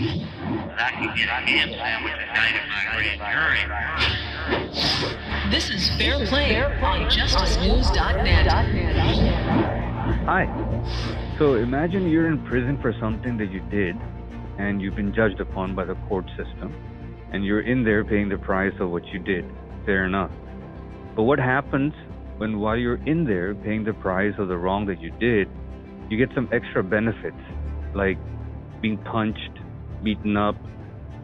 I can get a ham sandwich at night if my grand jury. This is Fair Play on JusticeNews.net. Hi. So imagine you're in prison for something that you did and you've been judged upon by the court system and you're in there paying the price of what you did. Fair enough. But what happens when while you're in there paying the price of the wrong that you did, you get some extra benefits like being punched, beaten up,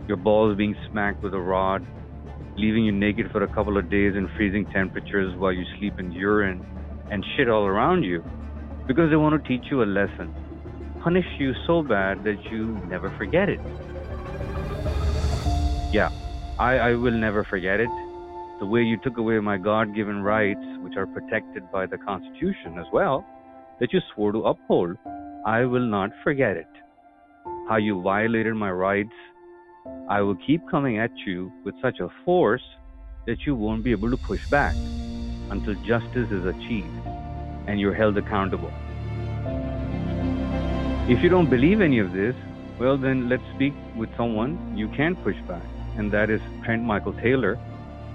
your balls being smacked with a rod, leaving you naked for a couple of days in freezing temperatures while you sleep in urine and shit all around you because they want to teach you a lesson. Punish you so bad that you never forget it. Yeah, I, I will never forget it. The way you took away my God given rights, which are protected by the Constitution as well, that you swore to uphold, I will not forget it. How you violated my rights, I will keep coming at you with such a force that you won't be able to push back until justice is achieved and you're held accountable. If you don't believe any of this, well, then let's speak with someone you can push back, and that is Trent Michael Taylor,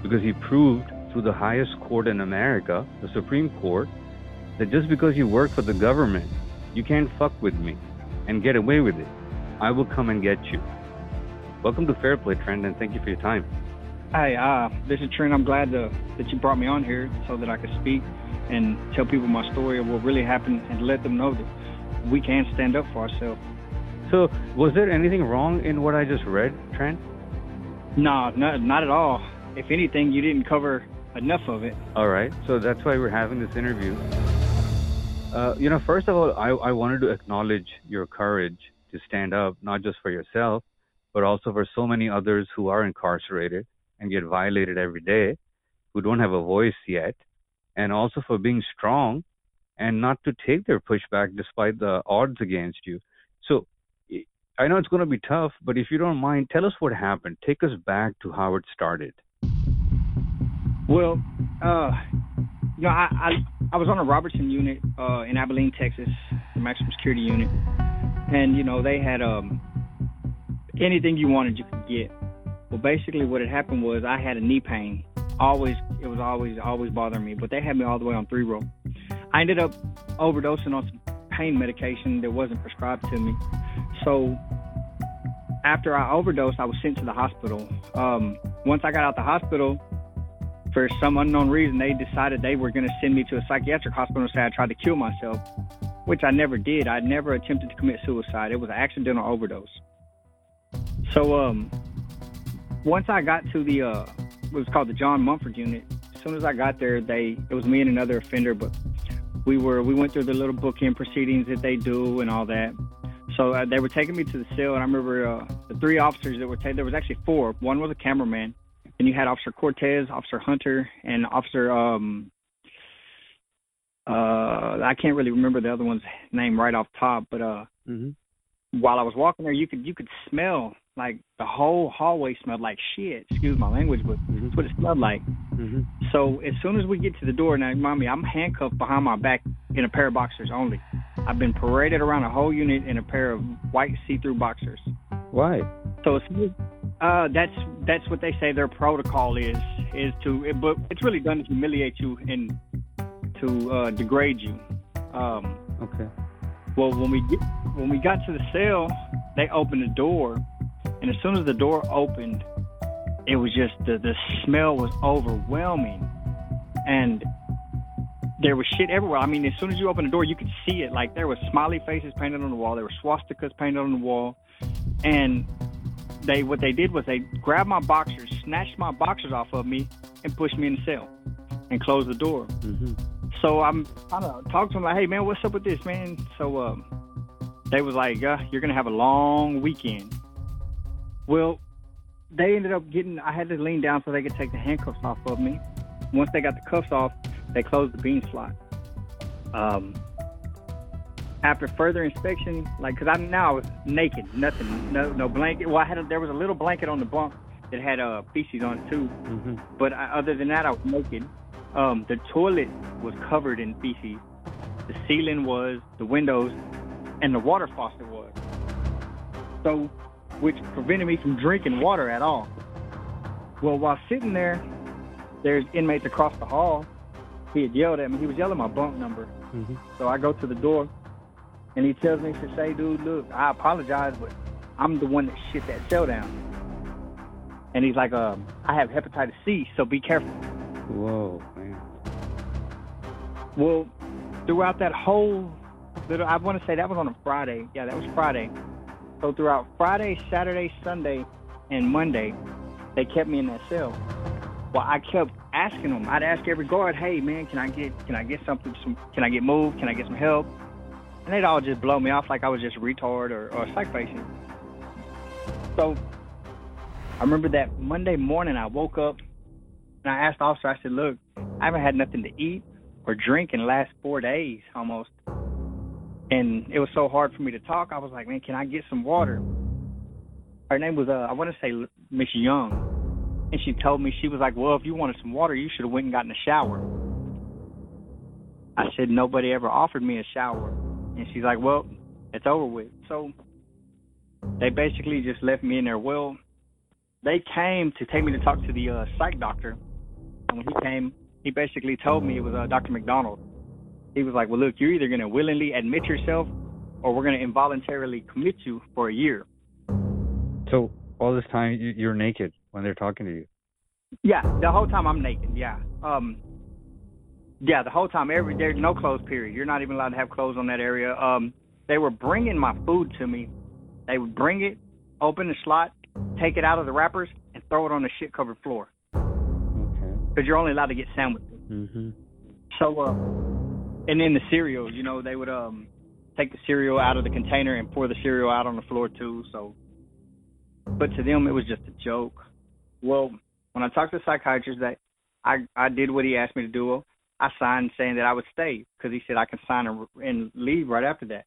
because he proved through the highest court in America, the Supreme Court, that just because you work for the government, you can't fuck with me and get away with it. I will come and get you. Welcome to Fair Play, Trent, and thank you for your time. Hi, uh, this is Trent. I'm glad to, that you brought me on here so that I could speak and tell people my story of what really happened and let them know that we can stand up for ourselves. So, was there anything wrong in what I just read, Trent? No, not, not at all. If anything, you didn't cover enough of it. All right. So that's why we're having this interview. Uh, you know, first of all, I, I wanted to acknowledge your courage to stand up, not just for yourself, but also for so many others who are incarcerated and get violated every day, who don't have a voice yet, and also for being strong and not to take their pushback despite the odds against you. So I know it's going to be tough, but if you don't mind, tell us what happened. Take us back to how it started. Well, uh, you know, I, I I was on a Robertson unit uh, in Abilene, Texas, the maximum security unit, and you know they had um anything you wanted you could get. Well, basically what had happened was I had a knee pain. Always, it was always always bothering me, but they had me all the way on three row. I ended up overdosing on some pain medication that wasn't prescribed to me. So after I overdosed, I was sent to the hospital. Um, once I got out the hospital, for some unknown reason, they decided they were going to send me to a psychiatric hospital and say I tried to kill myself, which I never did. I never attempted to commit suicide. It was an accidental overdose. So, um, once I got to the, uh, it was called the John Montford unit. As soon as I got there, they, it was me and another offender, but we were, we went through the little bookend proceedings that they do and all that. So uh, they were taking me to the cell, and I remember uh, the three officers that were taken. There was actually four. One was a cameraman, and you had Officer Cortez, Officer Hunter, and Officer um uh I can't really remember the other one's name right off top, but uh Mm-hmm. while I was walking there you could you could smell like the whole hallway smelled like shit. Excuse my language, but Mhm. that's what it smelled like. Mm-hmm. So as soon as we get to the door, now mommy, I'm handcuffed behind my back in a pair of boxers only. I've been paraded around a whole unit in a pair of white see-through boxers. Why? So as as, uh, that's that's what they say their protocol is is to, it, but it's really done to humiliate you and to uh, degrade you. Um, Okay. well, when we get when we got to the cell, they opened the door, and as soon as the door opened, it was just the the smell was overwhelming, and there was shit everywhere. I mean, as soon as you open the door, you could see it. Like there was smiley faces painted on the wall, there were swastikas painted on the wall, and they what they did was they grabbed my boxers, snatched my boxers off of me, and pushed me in the cell, and closed the door. Mm-hmm. So I'm kind of talking to them like, hey man, what's up with this, man? So um, they was like, uh, you're gonna have a long weekend. Well, they ended up getting. I had to lean down so they could take the handcuffs off of me. Once they got the cuffs off, they closed the bean slot. Um, after further inspection, like, cause I now I was naked, nothing, no, no blanket. Well, I had a, there was a little blanket on the bunk that had uh, feces on it too. Mm-hmm. But I, other than that, I was naked. Um, the toilet was covered in feces. The ceiling was, the windows, and the water faucet was. So which prevented me from drinking water at all. Well, while sitting there, there's inmates across the hall. He had yelled at me. He was yelling my bunk number. Mhm. So I go to the door, and he tells me to say, "Dude, look, I apologize, but I'm the one that shit that cell down." And he's like, um, "I have hepatitis C, so be careful." Whoa. Well, throughout that whole little, I want to say that was on a Friday. Yeah, that was Friday. So throughout Friday, Saturday, Sunday, and Monday, they kept me in that cell. Well, I kept asking them. I'd ask every guard, "Hey, man, can I get can I get something? Some, can I get moved? Can I get some help?" And they'd all just blow me off like I was just retard or, or a psych patient. So I remember that Monday morning, I woke up and I asked the officer. I said, "Look, I haven't had nothing to eat or drink in the last four days almost. And it was so hard for me to talk. I was like, man, can I get some water? Her name was, uh, I want to say Miss Young. And she told me, she was like, well, if you wanted some water, you should have went and gotten a shower. I said, nobody ever offered me a shower. And she's like, well, it's over with. So they basically just left me in there. Well, they came to take me to talk to the uh, psych doctor. And when he came, he basically told me it was uh, Dr. McDonald. He was like, "Well, look, you're either going to willingly admit yourself, or we're going to involuntarily commit you for a year." So all this time you- you're naked when they're talking to you. Yeah, the whole time I'm naked. Yeah, um, yeah, the whole time. Every there's no clothes period. You're not even allowed to have clothes on that area. Um, they were bringing my food to me. They would bring it, open the slot, take it out of the wrappers, and throw it on the shit covered floor. Because you're only allowed to get sandwiches. Mm-hmm. So, uh, and then the cereal, you know, they would um take the cereal out of the container and pour the cereal out on the floor too. So, but to them, it was just a joke. Well, when I talked to the psychiatrist, that I I did what he asked me to do. I signed saying that I would stay because he said I can sign and, and leave right after that.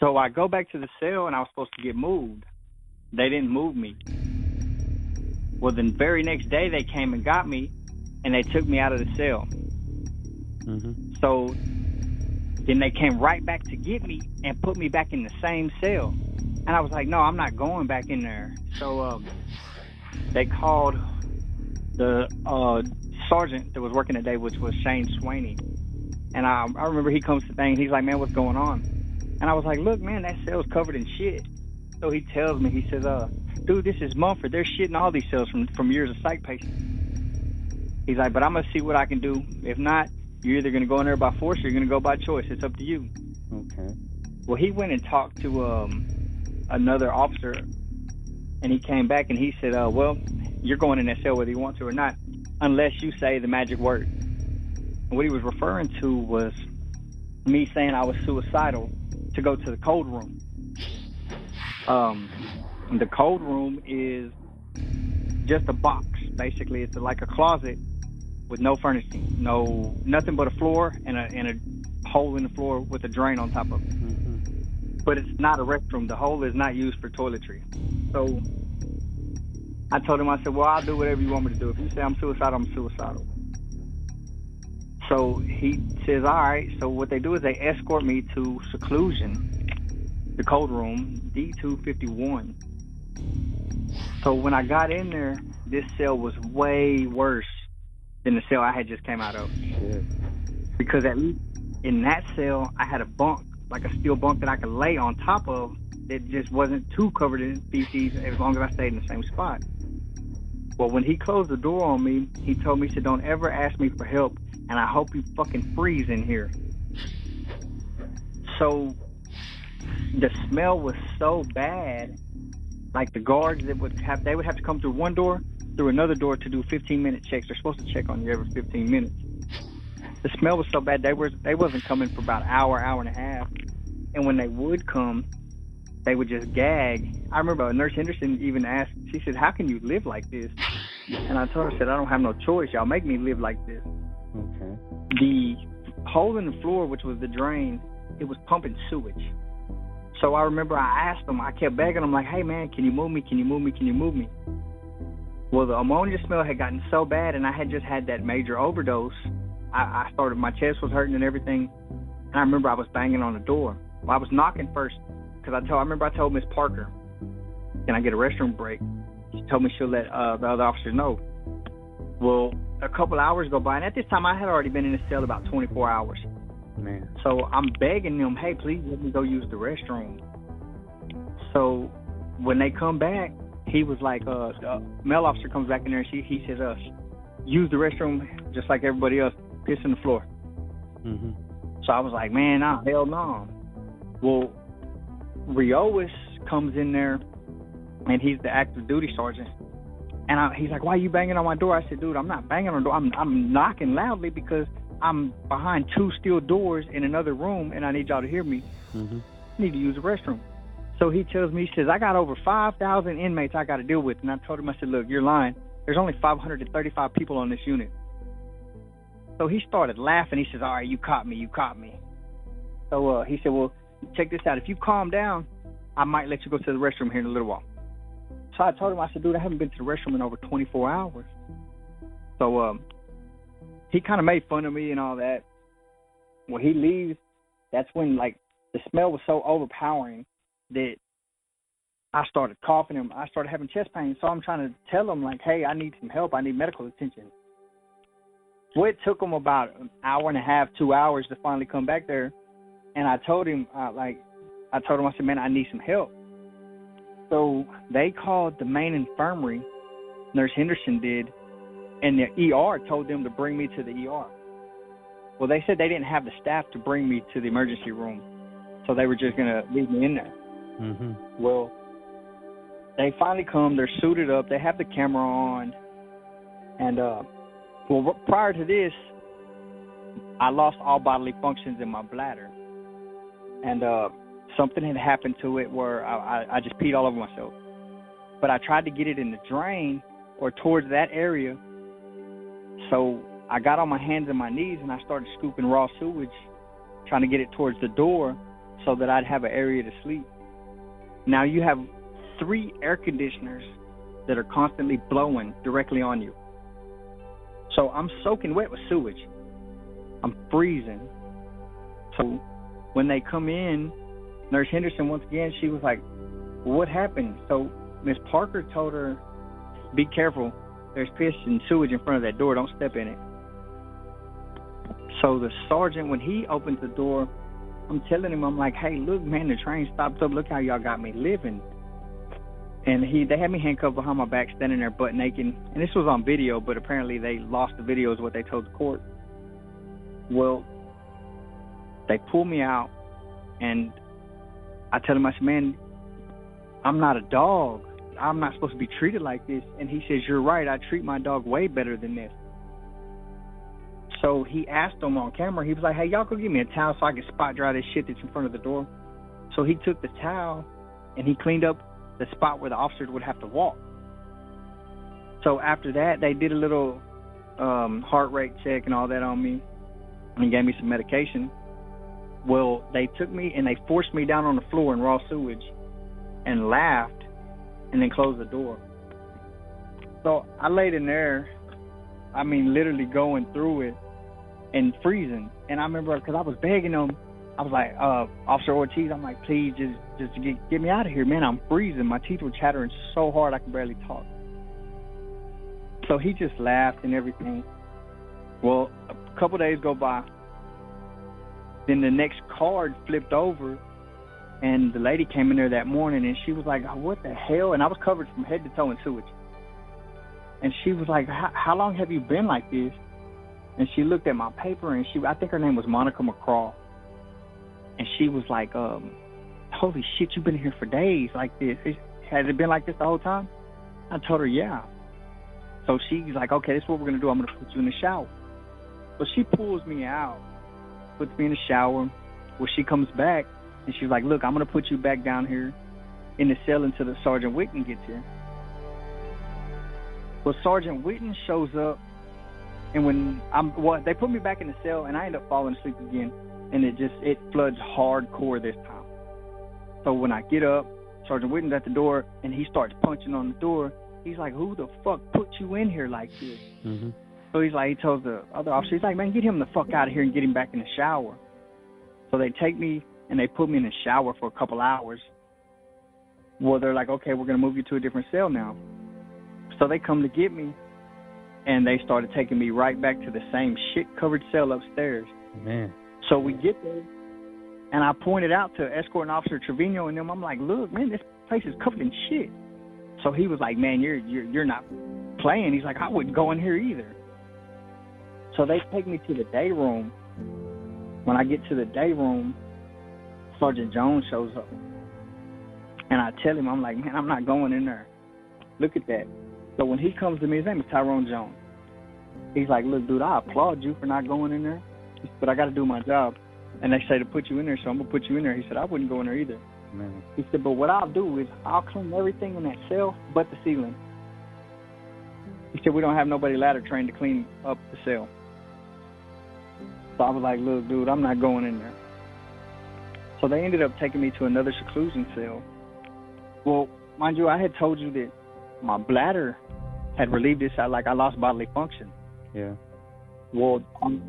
So I go back to the cell and I was supposed to get moved. They didn't move me. Well, the very next day they came and got me, and they took me out of the cell. Mm-hmm. So then they came right back to get me and put me back in the same cell. And I was like, no, I'm not going back in there. So um, they called the uh, sergeant that was working that day, which was Shane Swaney. And I, I remember he comes to the thing. He's like, man, what's going on? And I was like, look, man, that cell's covered in shit. So he tells me, he says, uh, dude, this is Montford. They're shitting all these cells from, from years of psych patients. He's like, but I'm going to see what I can do. If not, you're either going to go in there by force or you're going to go by choice. It's up to you. Okay. Well, he went and talked to um, another officer, and he came back and he said, uh, "Well, you're going in that cell whether you want to or not, unless you say the magic word." And what he was referring to was me saying I was suicidal to go to the cold room. Um, the cold room is just a box, basically. It's like a closet with no furnishing, no nothing but a floor and a and a hole in the floor with a drain on top of it Mm-hmm. but it's not a restroom. The hole is not used for toiletry. So I told him, I said, well, I'll do whatever you want me to do. If you say I'm suicidal, I'm suicidal. So he says, all right. So what they do is they escort me to seclusion, the cold room, D251. So when I got in there, this cell was way worse than the cell I had just came out of Shit. because at least in that cell I had a bunk, like a steel bunk that I could lay on top of. It just wasn't too covered in feces as long as I stayed in the same spot. Well, when he closed the door on me, he told me, he said, "Don't ever ask me for help, and I hope you fucking freeze in here." So the smell was so bad, like the guards that would have, they would have to come through one door, through another door to do 15 minute checks. They're supposed to check on you every 15 minutes the smell was so bad they were they wasn't coming for about an hour, hour and a half. And when they would come, they would just gag. I remember Nurse Henderson even asked, she said, How can you live like this? And I told her, I said, I don't have no choice. Y'all make me live like this. Okay. The hole in the floor, which was the drain, it was pumping sewage. So I remember I asked them, I kept begging them, like, hey man, can you move me? Can you move me? Can you move me? Well, the ammonia smell had gotten so bad, and I had just had that major overdose. I, I started, my chest was hurting and everything. And I remember I was banging on the door. Well, I was knocking first because I told, I remember I told Miss Parker, can I get a restroom break? She told me she'll let uh, the other officers know. Well, a couple hours go by, and at this time I had already been in the cell about 24 hours. Man. So I'm begging them, hey, please let me go use the restroom. So when they come back, he was like, uh, the male officer comes back in there and she, he says, uh, use the restroom just like everybody else, piss in the floor. Mm-hmm. So I was like, man, nah, hell no. Well, Riojas comes in there, and he's the active duty sergeant. And I, he's like, why are you banging on my door? I said, dude, I'm not banging on the door. I'm, I'm knocking loudly because I'm behind two steel doors in another room, and I need y'all to hear me. Mm-hmm. I need to use the restroom. So he tells me, he says, I got over 5,000 inmates I got to deal with. And I told him, I said, look, you're lying. There's only 535 people on this unit. So he started laughing. He says, all right, you caught me. You caught me. So uh, he said, well, check this out. If you calm down, I might let you go to the restroom here in a little while. So I told him, I said, dude, I haven't been to the restroom in over 24 hours. So um, he kind of made fun of me and all that. When he leaves, that's when like the smell was so overpowering that I started coughing and I started having chest pain. So I'm trying to tell him like, hey, I need some help. I need medical attention. Well, it took him about an hour and a half, two hours to finally come back there. And I told him, uh, like, I told him, I said, man, I need some help. So they called the main infirmary, Nurse Henderson did, and the ER told them to bring me to the ER. Well, they said they didn't have the staff to bring me to the emergency room, so they were just gonna leave me in there. Mm-hmm. Well, they finally come. They're suited up. They have the camera on, and uh, well, prior to this, I lost all bodily functions in my bladder, and uh, something had happened to it where I, I, I just peed all over myself. But I tried to get it in the drain or towards that area, so I got on my hands and my knees and I started scooping raw sewage, trying to get it towards the door so that I'd have an area to sleep. Now you have three air conditioners that are constantly blowing directly on you. So I'm soaking wet with sewage. I'm freezing. So when they come in, Nurse Henderson once again, she was like, "What happened?" So Miss Parker told her, "Be careful. There's piss and sewage in front of that door. Don't step in it." So the sergeant, when he opens the door, I'm telling him, I'm like, "Hey, look, man, the train stopped up. Look how y'all got me living." And he, they had me handcuffed behind my back, standing there butt naked. And this was on video, but apparently they lost the video, is what they told the court. Well, they pulled me out, and I tell him, I said, man, I'm not a dog. I'm not supposed to be treated like this. And he says, you're right. I treat my dog way better than this. So he asked them on camera. He was like, hey, y'all go give me a towel so I can spot dry this shit that's in front of the door. So he took the towel and he cleaned up the spot where the officers would have to walk. So after that, they did a little um, heart rate check and all that on me and gave me some medication. Well, they took me and they forced me down on the floor in raw sewage and laughed and then close the door. So I laid in there, I mean, literally going through it and freezing. And I remember because I was begging them, I was like, uh, Officer Ortiz, I'm like, please just just get, get me out of here, man. I'm freezing. My teeth were chattering so hard I could barely talk. So he just laughed and everything. Well, a couple days go by. Then the next card flipped over, and the lady came in there that morning, and she was like, oh, "What the hell?" And I was covered from head to toe in sewage. And she was like, "How long have you been like this?" And she looked at my paper, and she, I think her name was Monica McCraw, and she was like, um, "Holy shit, you've been here for days like this. Has it been like this the whole time?" I told her, "Yeah." So she's like, "Okay, this is what we're gonna do. I'm gonna put you in the shower." So she pulls me out puts me in the shower. Well, she comes back and she's like, "Look, I'm gonna put you back down here in the cell until the Sergeant Whitten gets here." Well, Sergeant Whitten shows up, and when I'm well, they put me back in the cell, and I end up falling asleep again, and it just it floods hardcore this time. So when I get up, Sergeant Whitten's at the door, and he starts punching on the door. He's like, "Who the fuck put you in here like this?" Mm-hmm. So he's like, he tells the other officer, he's like, man, get him the fuck out of here and get him back in the shower. So they take me and they put me in the shower for a couple hours. Well, they're like, okay, we're gonna move you to a different cell now. So they come to get me, and they started taking me right back to the same shit covered cell upstairs. Man. So we get there, and I pointed out to escorting officer Trevino and them. I'm like, look, man, this place is covered in shit. So he was like, man, you're you're you're not playing. He's like, I wouldn't go in here either. So they take me to the day room. When I get to the day room, Sergeant Jones shows up, and I tell him, I'm like, man, I'm not going in there. Look at that. So when he comes to me, his name is Tyrone Jones. He's like, look, dude, I applaud you for not going in there, but I got to do my job. And they say to put you in there, so I'm gonna put you in there. He said I wouldn't go in there either. Man. He said, but what I'll do is I'll clean everything in that cell but the ceiling. He said we don't have nobody ladder trained to clean up the cell. So I was like, look, dude, I'm not going in there. So they ended up taking me to another seclusion cell. Well, mind you, I had told you that my bladder had relieved itself, like I lost bodily function. Yeah. Well, on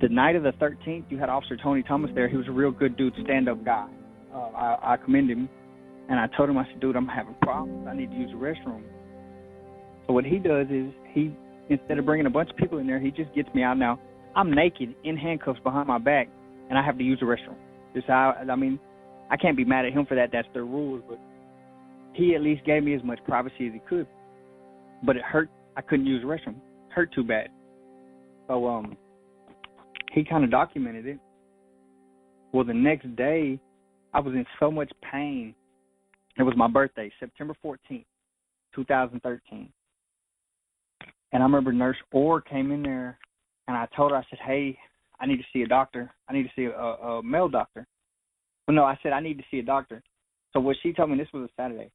the night of the 13th, you had Officer Tony Thomas there. He was a real good dude, stand-up guy. Uh, I, I commend him, and I told him, I said, dude, I'm having problems. I need to use the restroom. So what he does is he, instead of bringing a bunch of people in there, he just gets me out. Now I'm naked in handcuffs behind my back, and I have to use the restroom. Just how I mean, I can't be mad at him for that. That's their rules, but he at least gave me as much privacy as he could. But it hurt. I couldn't use the restroom. Hurt too bad. So um, he kind of documented it. Well, the next day, I was in so much pain. It was my birthday, September 14th, 2013. And I remember Nurse Orr came in there, and I told her, I said, "Hey, I need to see a doctor. I need to see a, a male doctor." Well, no, I said I need to see a doctor. So what she told me, this was a Saturday.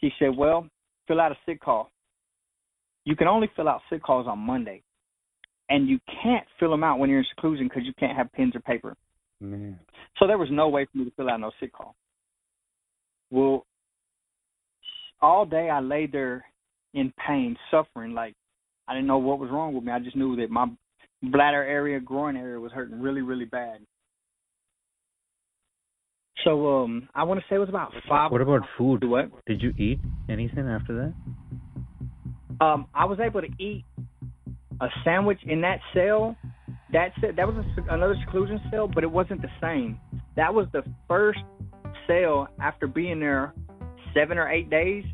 She said, "Well, fill out a sick call. You can only fill out sick calls on Monday, and you can't fill them out when you're in seclusion because you can't have pens or paper. Man. So there was no way for me to fill out no sick call. Well, all day I lay there in pain, suffering. Like I didn't know what was wrong with me. I just knew that my bladder area, groin area was hurting really, really bad. So um, I want to say it was about five. What about food? What? Did you eat anything after that? Um, I was able to eat a sandwich in that cell. That's it. That was a, another seclusion cell, but it wasn't the same. That was the first cell after being there seven or eight days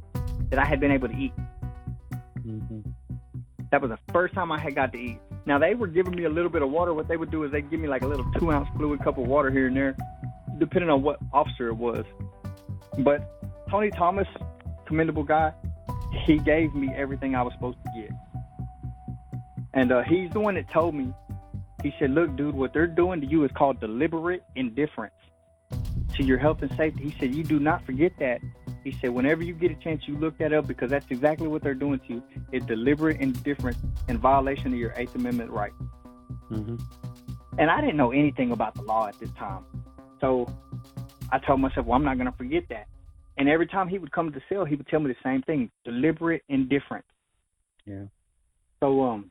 that I had been able to eat. hmm That was the first time I had got to eat. Now they were giving me a little bit of water. What they would do is they'd give me like a little two ounce fluid cup of water here and there, depending on what officer it was. But Tony Thomas, commendable guy, he gave me everything I was supposed to get. And uh, he's the one that told me, he said, Look, dude, what they're doing to you is called deliberate indifference to your health and safety. He said, You do not forget that. He said, Whenever you get a chance, you look that up because that's exactly what they're doing to you. It's deliberate indifference in violation of your Eighth Amendment right. hmm And I didn't know anything about the law at this time. So I told myself, Well, I'm not going to forget that. And every time he would come to the cell, he would tell me the same thing deliberate indifference. Yeah. So um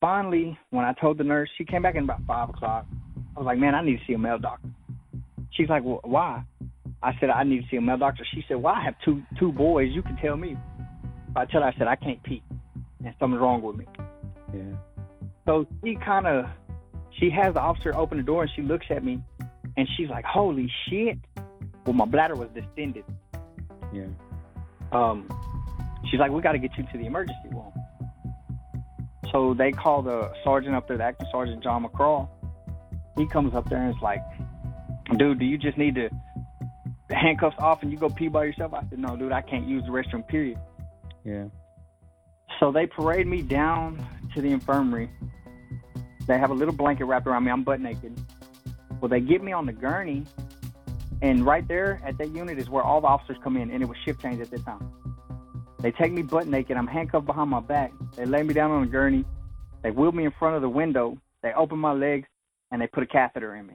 finally when I told the nurse, she came back in about five o'clock. I was like, Man, I need to see a male doctor. She's like, Well, why? I said, I need to see a male doctor. She said, Well, I have two two boys, you can tell me. I tell her I said I can't pee and something's wrong with me. Yeah. So she kinda she has the officer open the door and she looks at me and she's like, Holy shit. Well my bladder was distended. Yeah. um, she's like, we got to get you to the emergency room. So they call the sergeant up there, the acting sergeant John McCraw. He comes up there and is like, dude, do you just need to the handcuffs off and you go pee by yourself? I said, no, dude, I can't use the restroom, period. Yeah. So they parade me down to the infirmary. They have a little blanket wrapped around me. I'm butt naked. Well, they get me on the gurney, and right there at that unit is where all the officers come in, and it was shift change at that time. They take me butt naked. I'm handcuffed behind my back. They lay me down on the gurney. They wheel me in front of the window. They open my legs, and they put a catheter in me.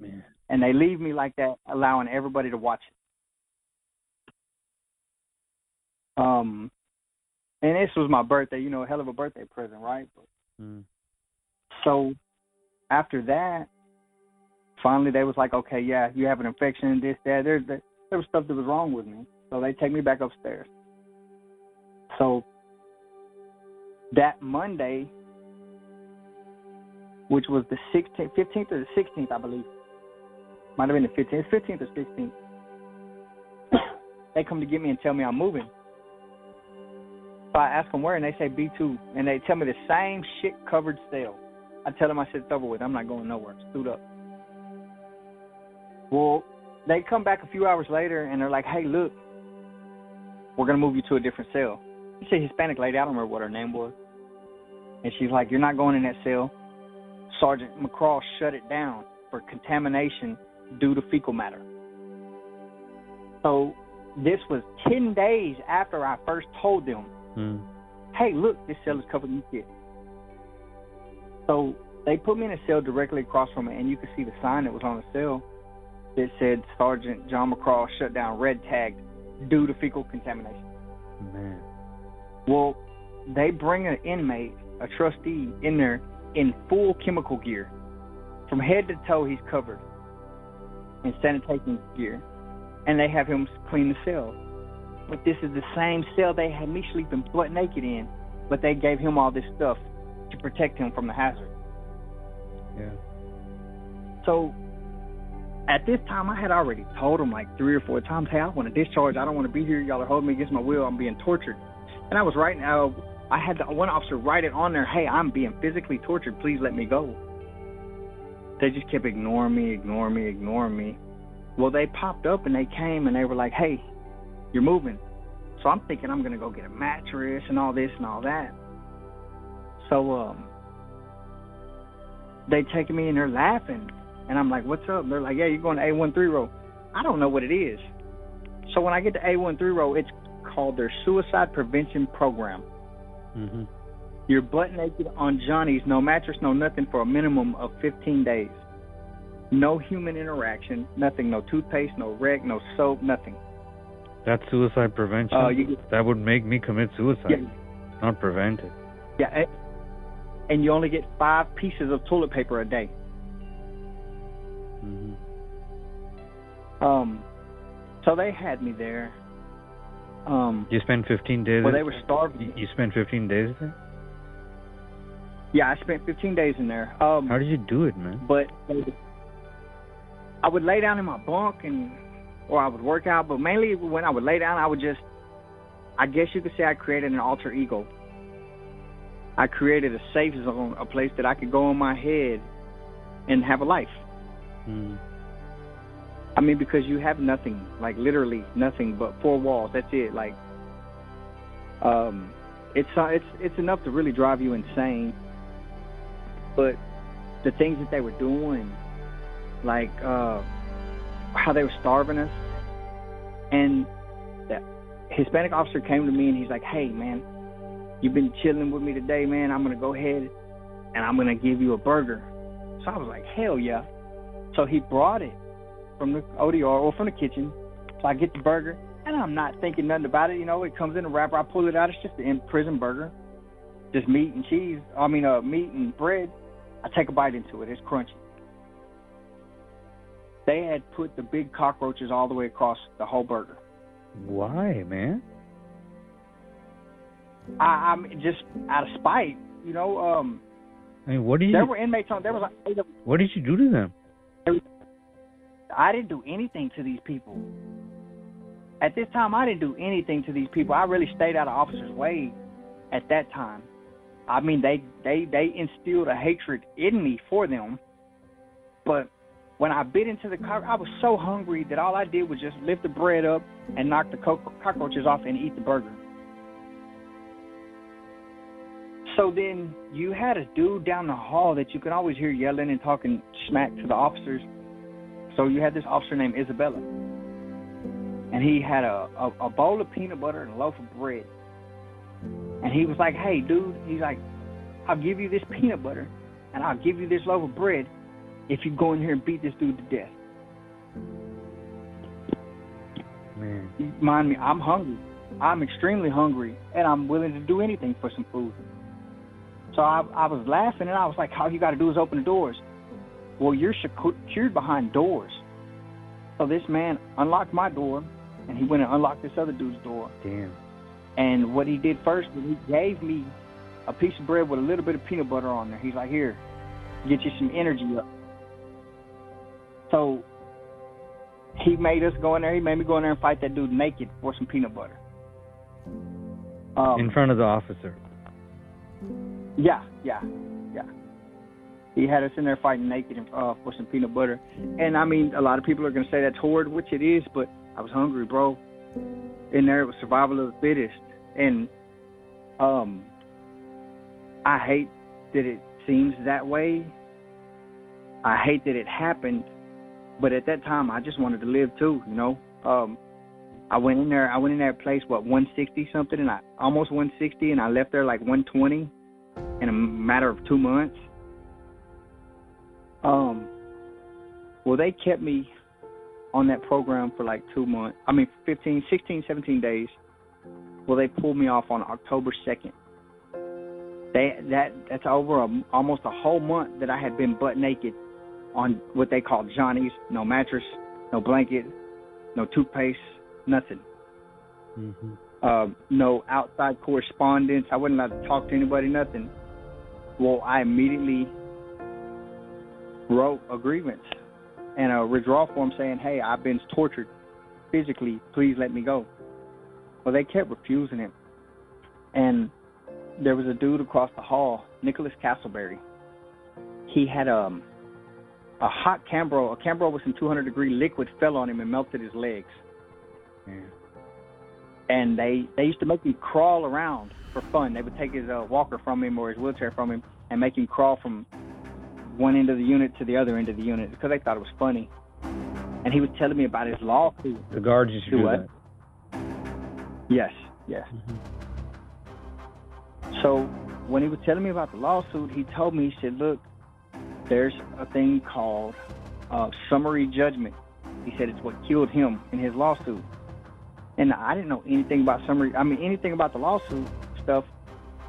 Man. And they leave me like that, allowing everybody to watch it. Um, and this was my birthday. You know, a hell of a birthday present, right? But Mm. so after that, finally they was like, okay, yeah, you have an infection this, that. There, there, there was stuff that was wrong with me. So they take me back upstairs. So that Monday, which was the 16th, 15th or the 16th, I believe, might have been the 15th, 15th or 16th. they come to get me and tell me I'm moving. So I ask them where, and they say B2, and they tell me the same shit covered cell. I tell them I said it's over with. I'm not going nowhere. Stood up. Well, they come back a few hours later and they're like, "Hey, look, we're gonna move you to a different cell." It's a Hispanic lady. I don't remember what her name was, and she's like, "You're not going in that cell." Sergeant McCraw shut it down for contamination due to fecal matter. So this was ten days after I first told them, Mm. "Hey, look, this cell is covered in shit." So they put me in a cell directly across from it, and you could see the sign that was on the cell that said Sergeant John McCraw shut down red tagged due to fecal contamination. Man. Well, they bring an inmate, a trustee, in there in full chemical gear. From head to toe, he's covered in sanitation gear. And they have him clean the cell. But this is the same cell they had me sleeping butt naked in, but they gave him all this stuff to protect him from the hazard. Yeah. So at this time, I had already told him like three or four times, "Hey, I want to discharge. I don't want to be here. Y'all are holding me against my will. I'm being tortured." And I was writing. Uh, I had the one officer write it on there. Hey, I'm being physically tortured. Please let me go. They just kept ignoring me, ignoring me, ignoring me. Well, they popped up and they came and they were like, "Hey, you're moving." So I'm thinking I'm gonna go get a mattress and all this and all that. So um, they taking me and they're laughing. And I'm like, what's up? They're like, yeah, you're going to A13 row. I don't know what it is. So when I get to A13 row, it's called their suicide prevention program. Mm-hmm. You're butt naked on Johnny's, no mattress, no nothing for a minimum of 15 days. No human interaction, nothing, no toothpaste, no rag, no soap, nothing. That's suicide prevention. Uh, you that would make me commit suicide, Yeah, not prevent it. yeah, and- you only get five pieces of toilet paper a day. Mm-hmm. Um, so they had me there. Um, You spent 15 days. well, they were starving. You, you spent 15 days there. Yeah, I spent 15 days in there. Um, How did you do it, man? but I would lay down in my bunk and or I would work out, but mainly when I would lay down, I would just I guess you could say I created an alter ego. I created a safe zone, a place that I could go in my head and have a life. Mm. I mean, because you have nothing, like literally nothing but four walls. That's it. Like, um, it's uh, it's it's enough to really drive you insane. But the things that they were doing, like uh, how they were starving us, and the Hispanic officer came to me and he's like, "Hey, man, you've been chilling with me today, man. I'm gonna go ahead and I'm gonna give you a burger." So I was like, "Hell yeah!" So he brought it from the ODR or from the kitchen. So I get the burger, and I'm not thinking nothing about it. You know, it comes in a wrapper. I pull it out. It's just an in prison burger, just meat and cheese. I mean, uh, meat and bread. I take a bite into it. It's crunchy. They had put the big cockroaches all the way across the whole burger. Why, man? I, I'm just out of spite. You know, um, I mean, what did you? there were inmates on. There was like what did you do to them? I didn't do anything to these people. At this time, I didn't do anything to these people. I really stayed out of officers' way at that time. I mean, they they they instilled a hatred in me for them. But when I bit into the cock, I was so hungry that all I did was just lift the bread up and knock the co- cockroaches off and eat the burger. So then you had a dude down the hall that you could always hear yelling and talking smack to the officers. So you had this officer named Isabella, and he had a, a a bowl of peanut butter and a loaf of bread. And he was like, "Hey, dude," he's like, "I'll give you this peanut butter, and I'll give you this loaf of bread, if you go in here and beat this dude to death." Man. Mind me, I'm hungry. I'm extremely hungry, and I'm willing to do anything for some food. So I, I was laughing, and I was like, "All you got to do is open the doors." well, you're secured behind doors. So this man unlocked my door, and he went and unlocked this other dude's door. Damn. And what he did first was he gave me a piece of bread with a little bit of peanut butter on there. He's like, here, get you some energy up. So he made us go in there. He made me go in there and fight that dude naked for some peanut butter. Um, In front of the officer. Yeah, yeah, yeah. He had us in there fighting naked uh, for some peanut butter. And I mean, a lot of people are going to say that's horrid, which it is, but I was hungry, bro. In there, it was survival of the fittest. And um, I hate that it seems that way. I hate that it happened, but at that time, I just wanted to live too, you know. Um, I went in there. I went in that place, what 160 something, and I almost 160, and I left there like 120 in a matter of two months. Um, well, they kept me on that program for like two months. I mean, 15, 16, 17 days. Well, they pulled me off on October 2nd. They that that's over a, almost a whole month that I had been butt naked on what they call Johnny's. No mattress, no blanket, no toothpaste, nothing. Mm-hmm. Uh, no outside correspondence. I wasn't allowed to talk to anybody, nothing. Well, I immediately wrote a grievance and a withdrawal form saying, "Hey, I've been tortured physically. Please let me go." Well, they kept refusing it, and there was a dude across the hall, Nicholas Castleberry. He had um a hot Cambro, a Cambro with some 200 degree liquid fell on him and melted his legs. Yeah. And they they used to make him crawl around for fun. They would take his uh, walker from him or his wheelchair from him and make him crawl from one end of the unit to the other end of the unit because they thought it was funny. And he was telling me about his lawsuit. The guards used to Do that. Yes, yes. Mhm. So when he was telling me about the lawsuit, he told me, he said, look, there's a thing called uh, summary judgment. He said it's what killed him in his lawsuit. And I didn't know anything about summary, I mean, anything about the lawsuit stuff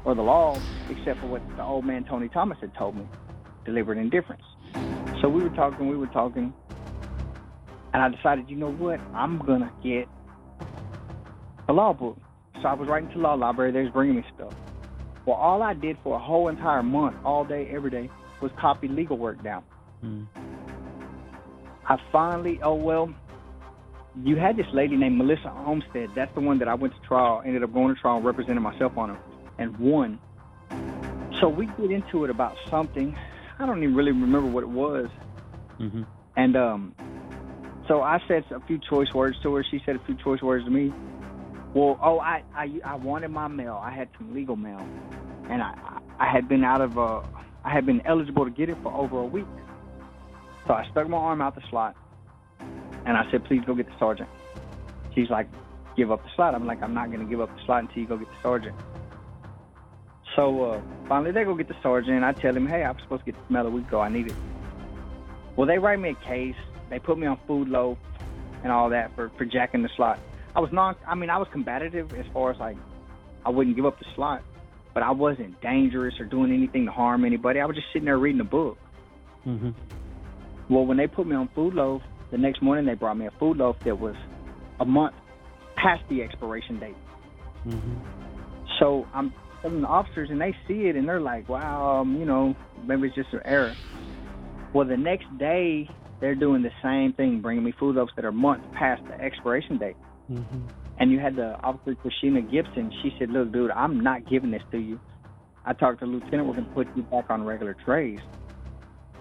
or the law except for what the old man Tony Thomas had told me deliberate indifference. So we were talking, we were talking, and I decided, you know what, I'm going to get a law book. So I was writing to law library, they was bringing me stuff. Well, all I did for a whole entire month, all day, every day, was copy legal work down. Mm. I finally, oh well, you had this lady named Melissa Olmstead. That's the one that I went to trial, ended up going to trial, representing myself on her, and won. So we get into it about something. I don't even really remember what it was. Mm-hmm. And um, so I said a few choice words to her. She said a few choice words to me. Well, oh, I I, I wanted my mail. I had some legal mail, and I I had been out of uh I had been eligible to get it for over a week. So I stuck my arm out the slot, and I said, "Please go get the sergeant." She's like, "Give up the slot." I'm like, "I'm not gonna give up the slot until you go get the sergeant." So uh, finally, they go get the sergeant. And I tell him, "Hey, I'm supposed to get the mail a week ago. I need it." Well, they write me a case. They put me on food loaf and all that for for jacking the slot. I was not. I mean, I was combative as far as like I wouldn't give up the slot, but I wasn't dangerous or doing anything to harm anybody. I was just sitting there reading a book. Mm-hmm. Well, when they put me on food loaf, the next morning they brought me a food loaf that was a month past the expiration date. Mm-hmm. So I'm telling the officers, and they see it, and they're like, "Wow, um, you know, maybe it's just an error." Well, the next day they're doing the same thing, bringing me food loaves that are months past the expiration date. Mm-hmm. And you had the officer Christina Gibson. She said, "Look, dude, I'm not giving this to you. I talked to the lieutenant. We're gonna put you back on regular trays."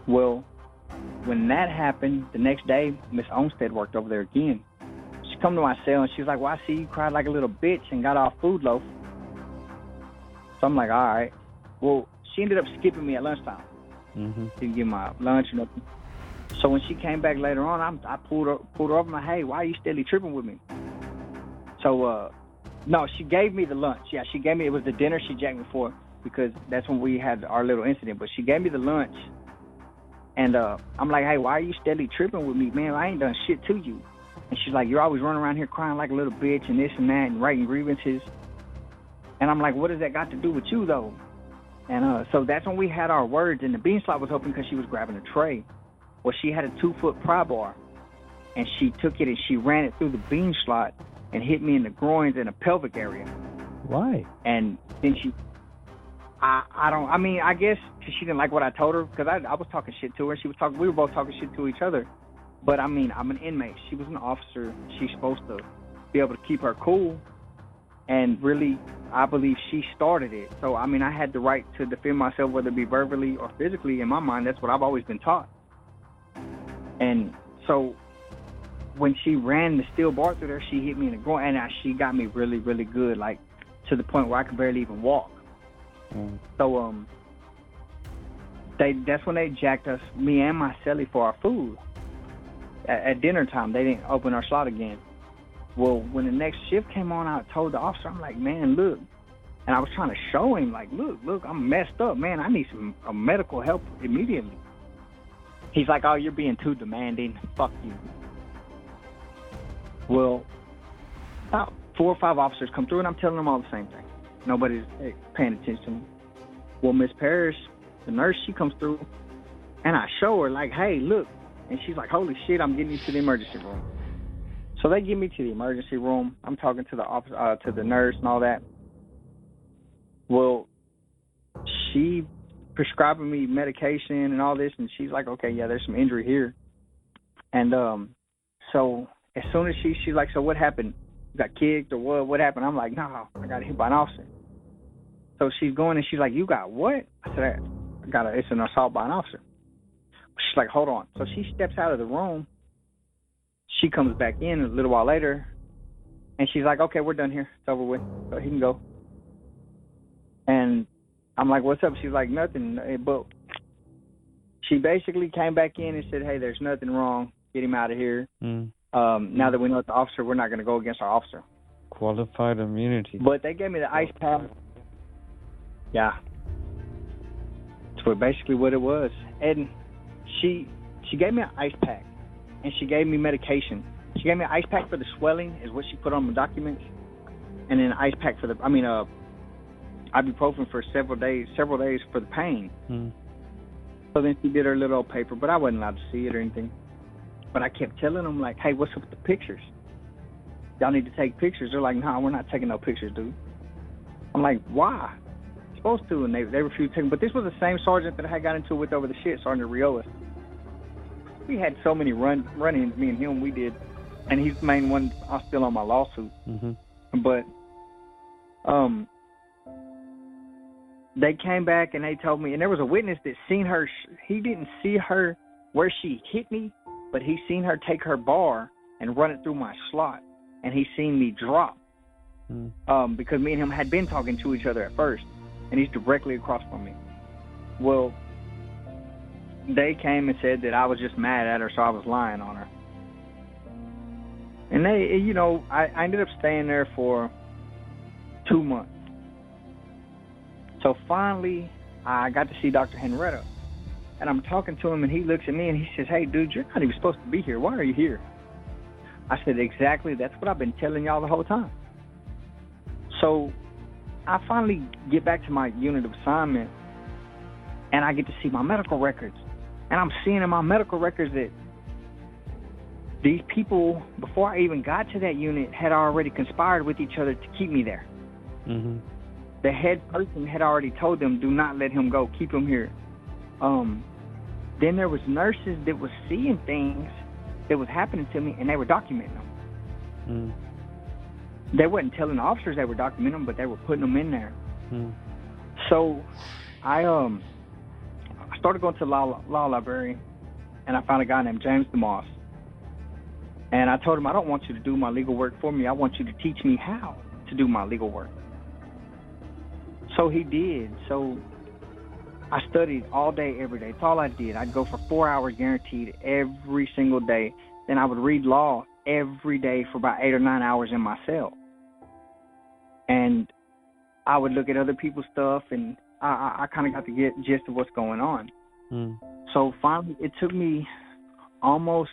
Well, when that happened, the next day, Miss Olmstead worked over there again. She come to my cell and she was like, "Well, I see you cried like a little bitch and got off food loaf." So I'm like, "All right." Well, she ended up skipping me at lunchtime. Mm-hmm. Didn't get my lunch or nothing. So when she came back later on, I'm, I pulled her pulled her over. My like, hey, why are you steadily tripping with me? So uh, no, she gave me the lunch. Yeah, she gave me. It was the dinner she jacked me for because that's when we had our little incident. But she gave me the lunch, and uh, I'm like, hey, why are you steadily tripping with me, man? I ain't done shit to you. And she's like, you're always running around here crying like a little bitch and this and that and writing grievances. And I'm like, what does that got to do with you though? And uh, so that's when we had our words, and the bean slot was open because she was grabbing a tray. Well, she had a two foot pry bar, and she took it and she ran it through the bean slot and hit me in the groins and the pelvic area. Why? And then she, I, I don't, I mean, I guess 'cause she didn't like what I told her because I, I was talking shit to her. She was talking, we were both talking shit to each other. But I mean, I'm an inmate. She was an officer. She's supposed to be able to keep her cool. And really, I believe she started it. So I mean, I had the right to defend myself, whether it be verbally or physically. In my mind, that's what I've always been taught. And so when she ran the steel bar through there, she hit me in the groin, and I, she got me really, really good, like to the point where I could barely even walk. Mm. So um, they that's when they jacked us, me and my celly, for our food. At, at dinner time, they didn't open our slot again. Well, when the next shift came on, I told the officer, I'm like, man, look, and I was trying to show him, like, look, look, I'm messed up, man. I need some uh, medical help immediately. He's like, oh, you're being too demanding. Fuck you. Well, about four or five officers come through, and I'm telling them all the same thing. Nobody's eh, paying attention. Well, Miss Parrish, the nurse, she comes through, and I show her like, "Hey, look," and she's like, "Holy shit, I'm getting you to the emergency room." So they get me to the emergency room. I'm talking to the officer, uh, to the nurse, and all that. Well, she prescribing me medication and all this, and she's like, "Okay, yeah, there's some injury here," and um, so as soon as she she's like, "So what happened?" got kicked or what? What happened? I'm like, no, I got hit by an officer. So she's going and she's like, you got what? I said, I got a, it's an assault by an officer. She's like, hold on. So she steps out of the room. She comes back in a little while later, and she's like, okay, we're done here. It's over with. So he can go. And I'm like, what's up? She's like, nothing. But she basically came back in and said, hey, there's nothing wrong. Get him out of here. Mm. Um, now that we know it's the officer, we're not going to go against our officer. Qualified immunity. But they gave me the ice pack. Yeah. That's basically what it was. And she she gave me an ice pack and she gave me medication. She gave me an ice pack for the swelling is what she put on my documents. And then an ice pack for the I mean uh ibuprofen for several days several days for the pain. Mm. So then she did her little paper, but I wasn't allowed to see it or anything. But I kept telling them like, "Hey, what's up with the pictures? Y'all need to take pictures." They're like, "Nah, we're not taking no pictures, dude." I'm like, "Why?" Supposed to, and they they refused to take them. But this was the same sergeant that I had got into with over the shit, Sergeant Riojas. We had so many run run-ins, me and him. We did, and he's the main one. I'm still on my lawsuit, hmm but um, they came back and they told me, and there was a witness that seen her. He didn't see her where she hit me, but he seen her take her bar and run it through my slot, and he seen me drop. Mm. Um, because me and him had been talking to each other at first, and he's directly across from me. Well, they came and said that I was just mad at her, so I was lying on her. And they, you know, I, I ended up staying there for two months. So finally, I got to see Dr. Henretta. And I'm talking to him, and he looks at me and he says, Hey, dude, you're not even supposed to be here. Why are you here? I said, Exactly. That's what I've been telling y'all the whole time. So I finally get back to my unit of assignment, and I get to see my medical records. And I'm seeing in my medical records that these people, before I even got to that unit, had already conspired with each other to keep me there hmm the head person had already told them, "Do not let him go. Keep him here." Um, then there was nurses that was seeing things that was happening to me, and they were documenting them. Mm. They wasn't telling the officers they were documenting them, but they were putting them in there. Mm. So, I um, I started going to the law law library, and I found a guy named James DeMoss. And I told him, I don't want you to do my legal work for me. I want you to teach me how to do my legal work. So he did. So I studied all day, every day. It's all I did. I'd go for four hours guaranteed every single day. Then I would read law every day for about eight or nine hours in my cell. And I would look at other people's stuff, and I, I, I kind of got the get gist of what's going on. Mm. So finally, it took me almost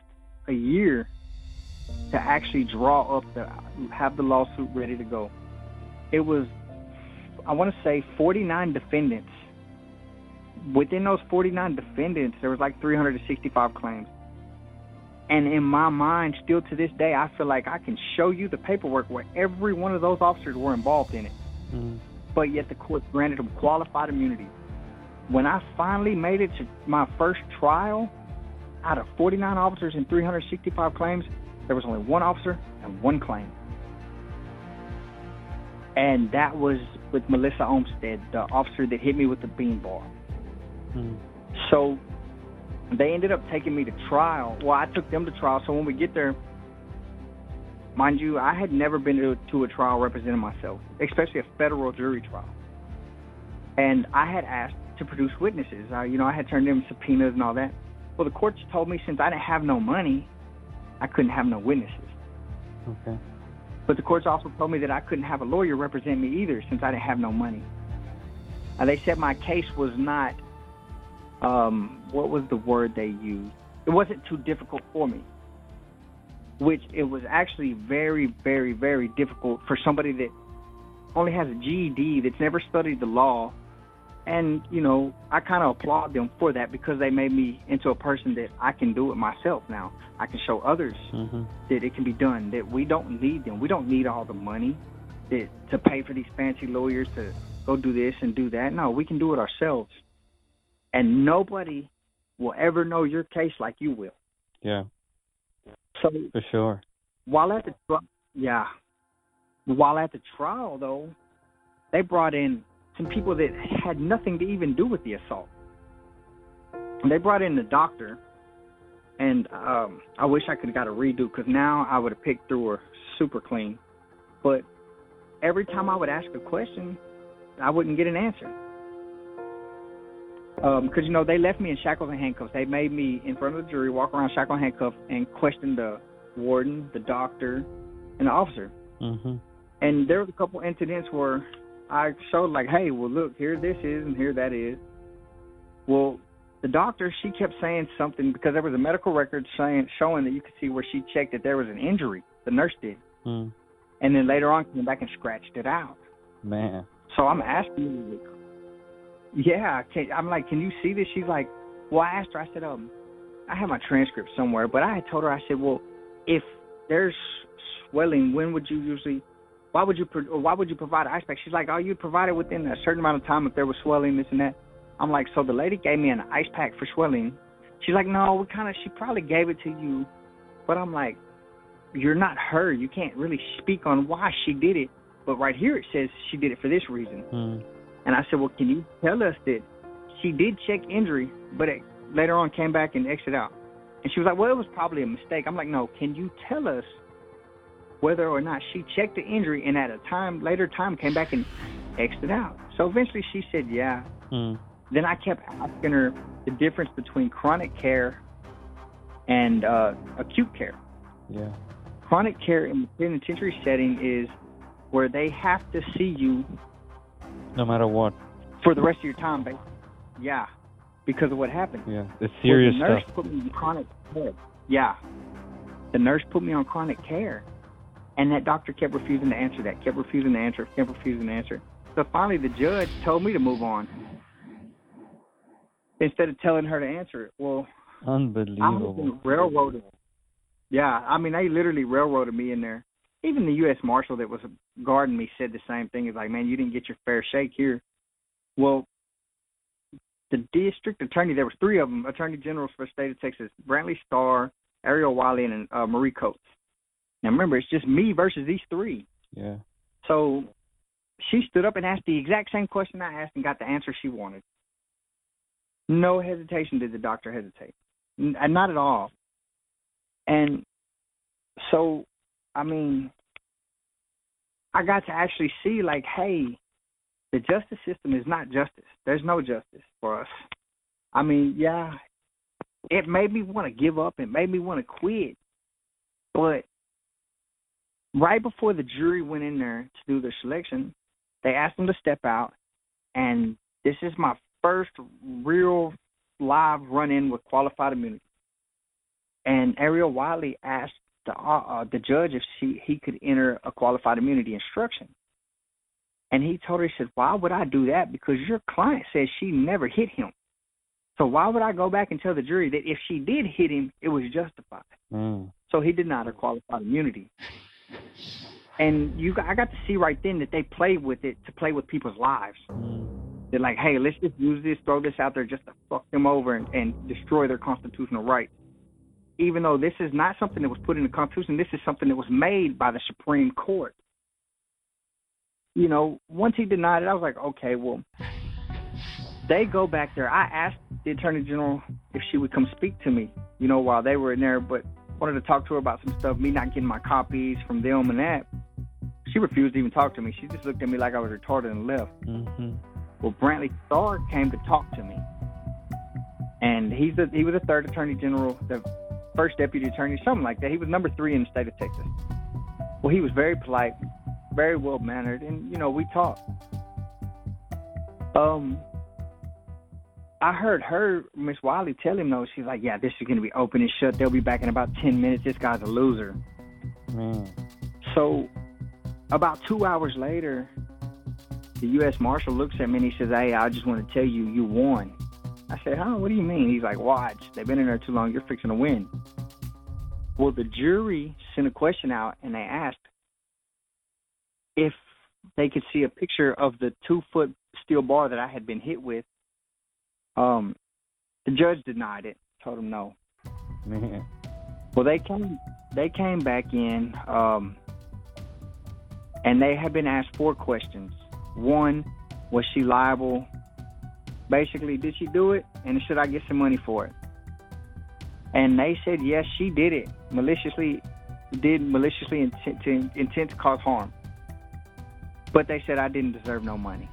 a year to actually draw up the have the lawsuit ready to go. It was, I want to say, 49 defendants within those 49 defendants, there was like 365 claims. And in my mind, still to this day, I feel like I can show you the paperwork where every one of those officers were involved in it. Mm. But yet the court granted them qualified immunity. When I finally made it to my first trial, out of 49 officers and 365 claims, there was only one officer and one claim. And that was with Melissa Olmstead, the officer that hit me with the beanball. Mm. So they ended up taking me to trial. Well, I took them to trial. So when we get there, mind you, I had never been to, to a trial representing myself, especially a federal jury trial. And I had asked to produce witnesses. I, you know, I had turned in subpoenas and all that. Well, the courts told me since I didn't have no money, I couldn't have no witnesses. Okay. But the courts also told me that I couldn't have a lawyer represent me either since I didn't have no money. Uh, they said my case was not, um, what was the word they used? It wasn't too difficult for me, which it was actually very, very, very difficult for somebody that only has a GED, that's never studied the law. And, you know, I kind of applaud them for that because they made me into a person that I can do it myself now. I can show others Mm-hmm. that it can be done. That we don't need them. We don't need all the money that to pay for these fancy lawyers to go do this and do that. No, we can do it ourselves. And nobody will ever know your case like you will. Yeah, So for sure. while at the tri- yeah, while at the trial though, they brought in some people that had nothing to even do with the assault. And they brought in the doctor, and um, I wish I could have got a redo because now I would have picked through her super clean. But every time I would ask a question, I wouldn't get an answer. Because you know they left me in shackles and handcuffs. They made me in front of the jury walk around shackled and handcuffed and question the warden, the doctor, and the officer. Mm-hmm. And there was a couple incidents where I showed like, hey, well look, here this is and here that is. Well, the doctor she kept saying something because there was a medical record saying showing that you could see where she checked that there was an injury. The nurse did, Mm. and then later on came back and scratched it out. Man. So I'm asking you, yeah, can, I'm like, can you see this? She's like, well, I asked her. I said, um, I have my transcript somewhere, but I had told her, I said, well, if there's swelling, when would you usually, why would you, why would you provide an ice pack? She's like, oh, you'd provide it within a certain amount of time if there was swelling, this and that. I'm like, so the lady gave me an ice pack for swelling. She's like, no, we kind of, she probably gave it to you, but I'm like, you're not her. You can't really speak on why she did it. But right here it says she did it for this reason. Mm. And I said, well, can you tell us that she did check injury, but it later on came back and exited out? And she was like, well, it was probably a mistake. I'm like, no, can you tell us whether or not she checked the injury and at a time later time came back and exited out? So eventually she said, yeah. Mm. Then I kept asking her the difference between chronic care and uh, acute care Yeah. chronic care in the penitentiary setting is where they have to see you No matter what. for the rest of your time, basically. Yeah, because of what happened. Yeah. The Well, serious the nurse stuff. put me on chronic care. Yeah, the nurse put me on chronic care, and that doctor kept refusing to answer that, kept refusing to answer, kept refusing to answer. So finally, the judge told me to move on instead of telling her to answer it. Well, unbelievable. I was railroaded. Yeah, I mean they literally railroaded me in there. Even the U.S. Marshal that was guarding me said the same thing. He's like, "Man, you didn't get your fair shake here." Well, the district attorney, there was three of them, attorney generals for the state of Texas: Brantley Starr, Ariel Wiley, and uh, Marie Coates. Now remember, it's just me versus these three. Yeah. So she stood up and asked the exact same question I asked and got the answer she wanted. No hesitation did the doctor hesitate. N- uh, Not at all. And so, I mean, I got to actually see, like, hey, the justice system is not justice. There's no justice for us. I mean, yeah, it made me want to give up. It made me want to quit. But right before the jury went in there to do their selection, they asked them to step out, and this is my first real live run-in with qualified immunity. And Ariel Wiley asked the uh, uh, the judge if she he could enter a qualified immunity instruction, and he told her he said, "Why would I do that? Because your client says she never hit him. So why would I go back and tell the jury that if she did hit him, it was justified? Mm. So he denied her qualified immunity. And you, I got to see right then that they played with it to play with people's lives. Mm. They're like, hey, let's just use this, throw this out there just to fuck them over and, and destroy their constitutional rights. Even though this is not something that was put in the Constitution, this is something that was made by the Supreme Court. You know, once he denied it, I was like, okay, well, they go back there. I asked the Attorney General if she would come speak to me, you know, while they were in there, but wanted to talk to her about some stuff, me not getting my copies from them and that. She refused to even talk to me. She just looked at me like I was retarded and left. Mm-hmm. Well, Brantley Starr came to talk to me, and he's the, he was the third Attorney General, the first Deputy Attorney, something like that. He was number three in the state of Texas. Well, he was very polite, very well mannered, and you know we talked. Um, I heard her, Miss Wiley, tell him though. She's like, "Yeah, this is gonna be open and shut. They'll be back in about ten minutes. This guy's a loser." Man. So, about two hours later, the U.S. Marshal looks at me and he says, "Hey, I just want to tell you, you won." I said, "Huh? What do you mean?" He's like, "Watch. They've been in there too long. You're fixing to win." Well, the jury sent a question out and they asked if they could see a picture of the two-foot steel bar that I had been hit with. Um, the judge denied it. Told him no. Man. Well, they came. They came back in, um, and they had been asked four questions. One, was she liable? Basically, did she do it, and should I get some money for it? And they said yes, she did it maliciously. Did maliciously intent to, intent to cause harm. But they said I didn't deserve no money.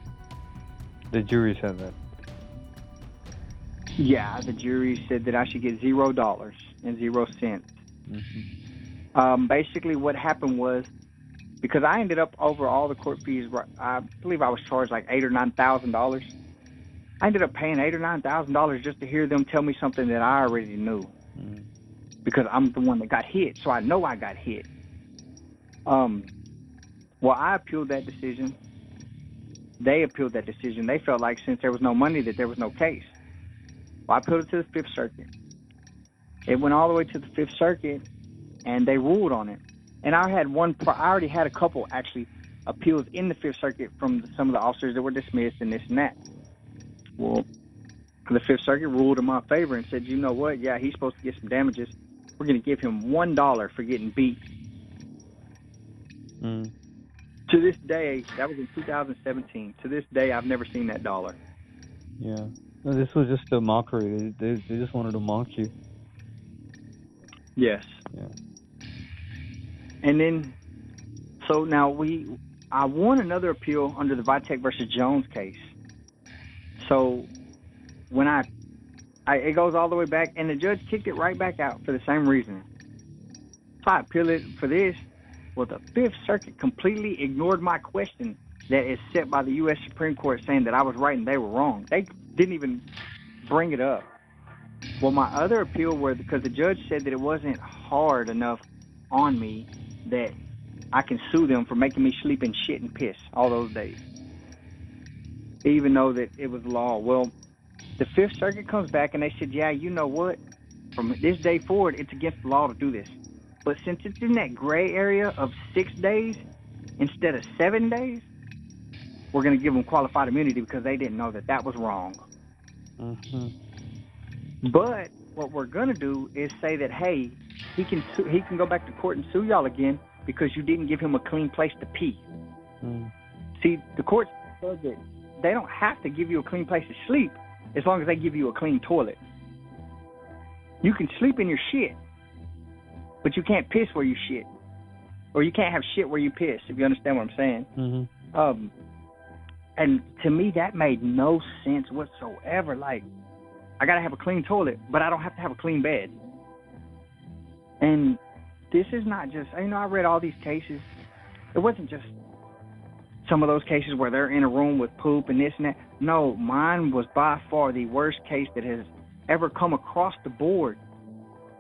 The jury said that. Yeah, the jury said that I should get zero dollars and zero cents. Mm-hmm. Um, basically, what happened was because I ended up over all the court fees. I believe I was charged like eight or nine thousand dollars. I ended up paying eight or nine thousand dollars just to hear them tell me something that I already knew, Mm. because I'm the one that got hit, so I know I got hit. Um, well, I appealed that decision. They appealed that decision. They felt like since there was no money, that there was no case. Well, I appealed it to the Fifth Circuit. It went all the way to the Fifth Circuit, and they ruled on it. And I had one. I already had a couple actually appeals in the Fifth Circuit from some of the officers that were dismissed and this and that. Well, the Fifth Circuit ruled in my favor and said, you know what? Yeah, he's supposed to get some damages. We're going to give him one dollar for getting beat. Mm. To this day, that was in 2017. To this day, I've never seen that dollar. Yeah. No, this was just a mockery. They, they, they just wanted to mock you. Yes. Yeah. And then, so now we, I won another appeal under the Vitek versus Jones case. So when I, I, it goes all the way back, and the judge kicked it right back out for the same reason. So I appeal it for this. Well, the Fifth Circuit completely ignored my question that is set by the U.S. Supreme Court saying that I was right and they were wrong. They didn't even bring it up. Well, my other appeal was because the judge said that it wasn't hard enough on me that I can sue them for making me sleep in shit and piss all those days, even though that it was law. Well, the Fifth Circuit comes back and they said, yeah, you know what? From this day forward, it's against the law to do this. But since it's in that gray area of six days instead of seven days, we're going to give them qualified immunity because they didn't know that that was wrong. Mm-hmm. But what we're gonna do is say that hey, he can sue, he can go back to court and sue y'all again because you didn't give him a clean place to pee. Mm. See, the court says that they don't have to give you a clean place to sleep as long as they give you a clean toilet. You can sleep in your shit, but you can't piss where you shit, or you can't have shit where you piss. If you understand what I'm saying. Mm-hmm. Um, and to me, that made no sense whatsoever. Like, I gotta have a clean toilet, but I don't have to have a clean bed. And this is not just, you know, I read all these cases. It wasn't just some of those cases where they're in a room with poop and this and that. No, mine was by far the worst case that has ever come across the board.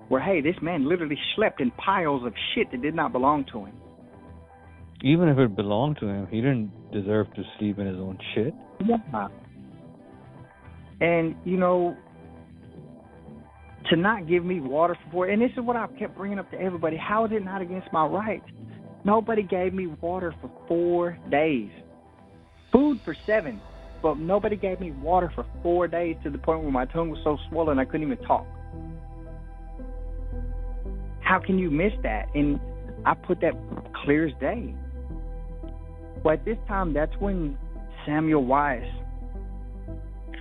Where, hey, this man literally slept in piles of shit that did not belong to him. Even if it belonged to him, he didn't deserve to sleep in his own shit. Yeah. And you know, to not give me water for. And this is what I kept bringing up to everybody. How is it not against my rights? Nobody gave me water for four days, food for seven, but nobody gave me water for four days to the point where my tongue was so swollen I couldn't even talk. How can you miss that? And I put that clear as day. But at this time, that's when Samuel Weiss.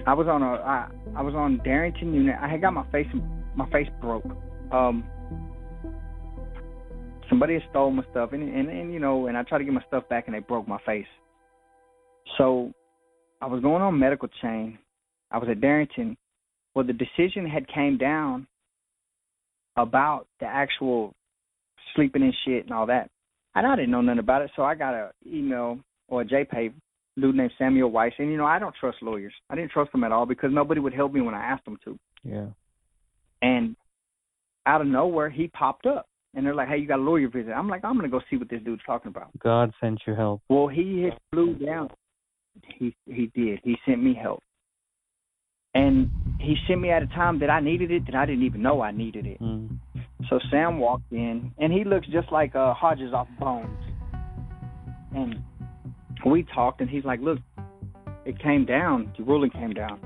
I was on a I, I was on Darrington unit. I had got my face my face broke. Um, somebody had stole my stuff, and, and and you know, and I tried to get my stuff back, and they broke my face. So, I was going on medical chain. I was at Darrington. Well, the decision had came down about the actual sleeping and shit and all that. And I didn't know nothing about it, so I got a email or a JPay dude named Samuel Weiss, and you know I don't trust lawyers. I didn't trust them at all because nobody would help me when I asked them to. Yeah. And out of nowhere, he popped up, and they're like, "Hey, you got a lawyer visit?" I'm like, "I'm gonna go see what this dude's talking about." God sent you help. Well, he had flew down. He he did. He sent me help, and he sent me at a time that I needed it that I didn't even know I needed it. Mm. So Sam walked in, and he looks just like uh, Hodges off Bones. And we talked, and he's like, "Look, it came down. The ruling came down,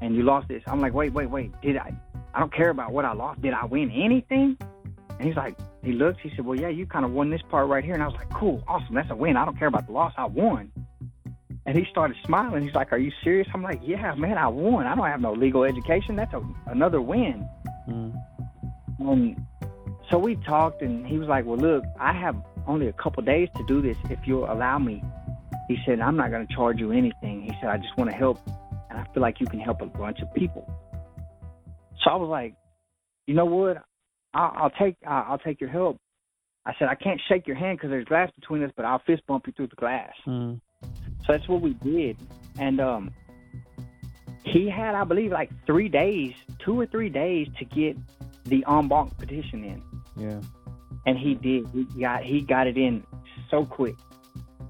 and you lost this." I'm like, "Wait, wait, wait. Did I? I don't care about what I lost. Did I win anything?" And he's like, he looks. He said, "Well, yeah, you kind of won this part right here." And I was like, "Cool, awesome. That's a win. I don't care about the loss. I won." And he started smiling. He's like, "Are you serious?" I'm like, "Yeah, man, I won. I don't have no legal education. That's a, another win." Mm. Um, so we talked, and he was like, "Well, look, I have only a couple days to do this. If you'll allow me," he said, "I'm not going to charge you anything." He said, "I just want to help, and I feel like you can help a bunch of people." So I was like, "You know what? I'll, I'll take I'll, I'll take your help." I said, "I can't shake your hand because there's glass between us, but I'll fist bump you through the glass." Mm. So that's what we did, and um, he had, I believe, like three days, two or three days to get the en banc petition in, Yeah. and he did. He got he got it in so quick,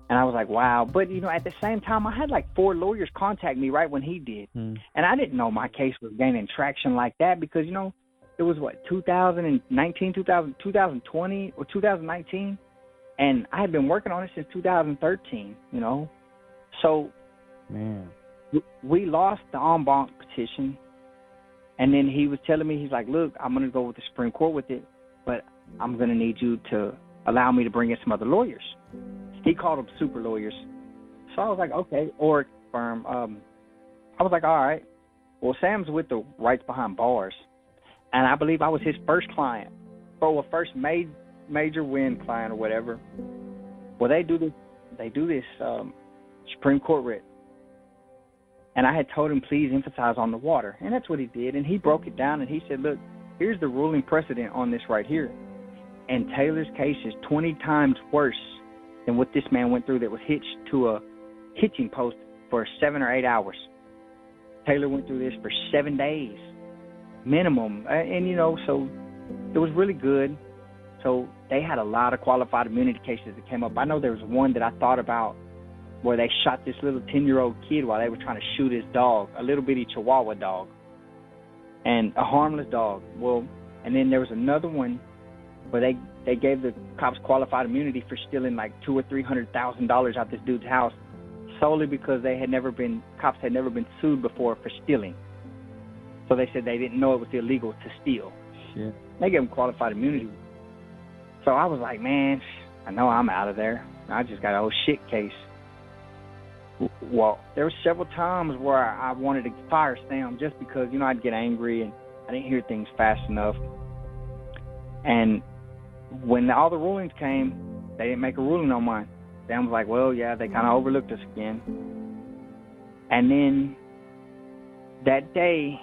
and I was like, wow. But you know, at the same time, I had like four lawyers contact me right when he did, Mm. and I didn't know my case was gaining traction like that because you know, it was what 2019, 2000, 2020 or 2019, and I had been working on it since 2013. You know, so Man. we lost the en banc petition, and then he was telling me, he's like, "Look, I'm going to go with the Supreme Court with it, but I'm going to need you to allow me to bring in some other lawyers." He called them super lawyers, so I was like, "Okay," or firm. Um, I was like, "All right." Well, Sam's with the Rights Behind Bars, and I believe I was his first client, or a first made major win client or whatever. Well, they do this. They do this um, Supreme Court writ and I had told him please emphasize on the water, and that's what he did. And he broke it down and he said, "Look, here's the ruling precedent on this right here." And Taylor's case is 20 times worse than what this man went through that was hitched to a hitching post for seven or eight hours. Taylor went through this for seven days minimum, Uh, and you know, so it was really good. So they had a lot of qualified immunity cases that came up. I know there was one that I thought about where they shot this little 10 year old kid while they were trying to shoot his dog, a little bitty Chihuahua dog, and a harmless dog. Well, and then there was another one where they they gave the cops qualified immunity for stealing like two or three hundred thousand dollars out this dude's house, solely because they had never been cops had never been sued before for stealing. So they said they didn't know it was illegal to steal. Shit. They gave him qualified immunity. So I was like, man, I know I'm out of there. I just got a whole shit case. Well, there were several times where I wanted to fire Sam just because, you know, I'd get angry and I didn't hear things fast enough. And when all the rulings came, they didn't make a ruling on mine. Sam was like, well, yeah, they kind of overlooked us again. And then that day,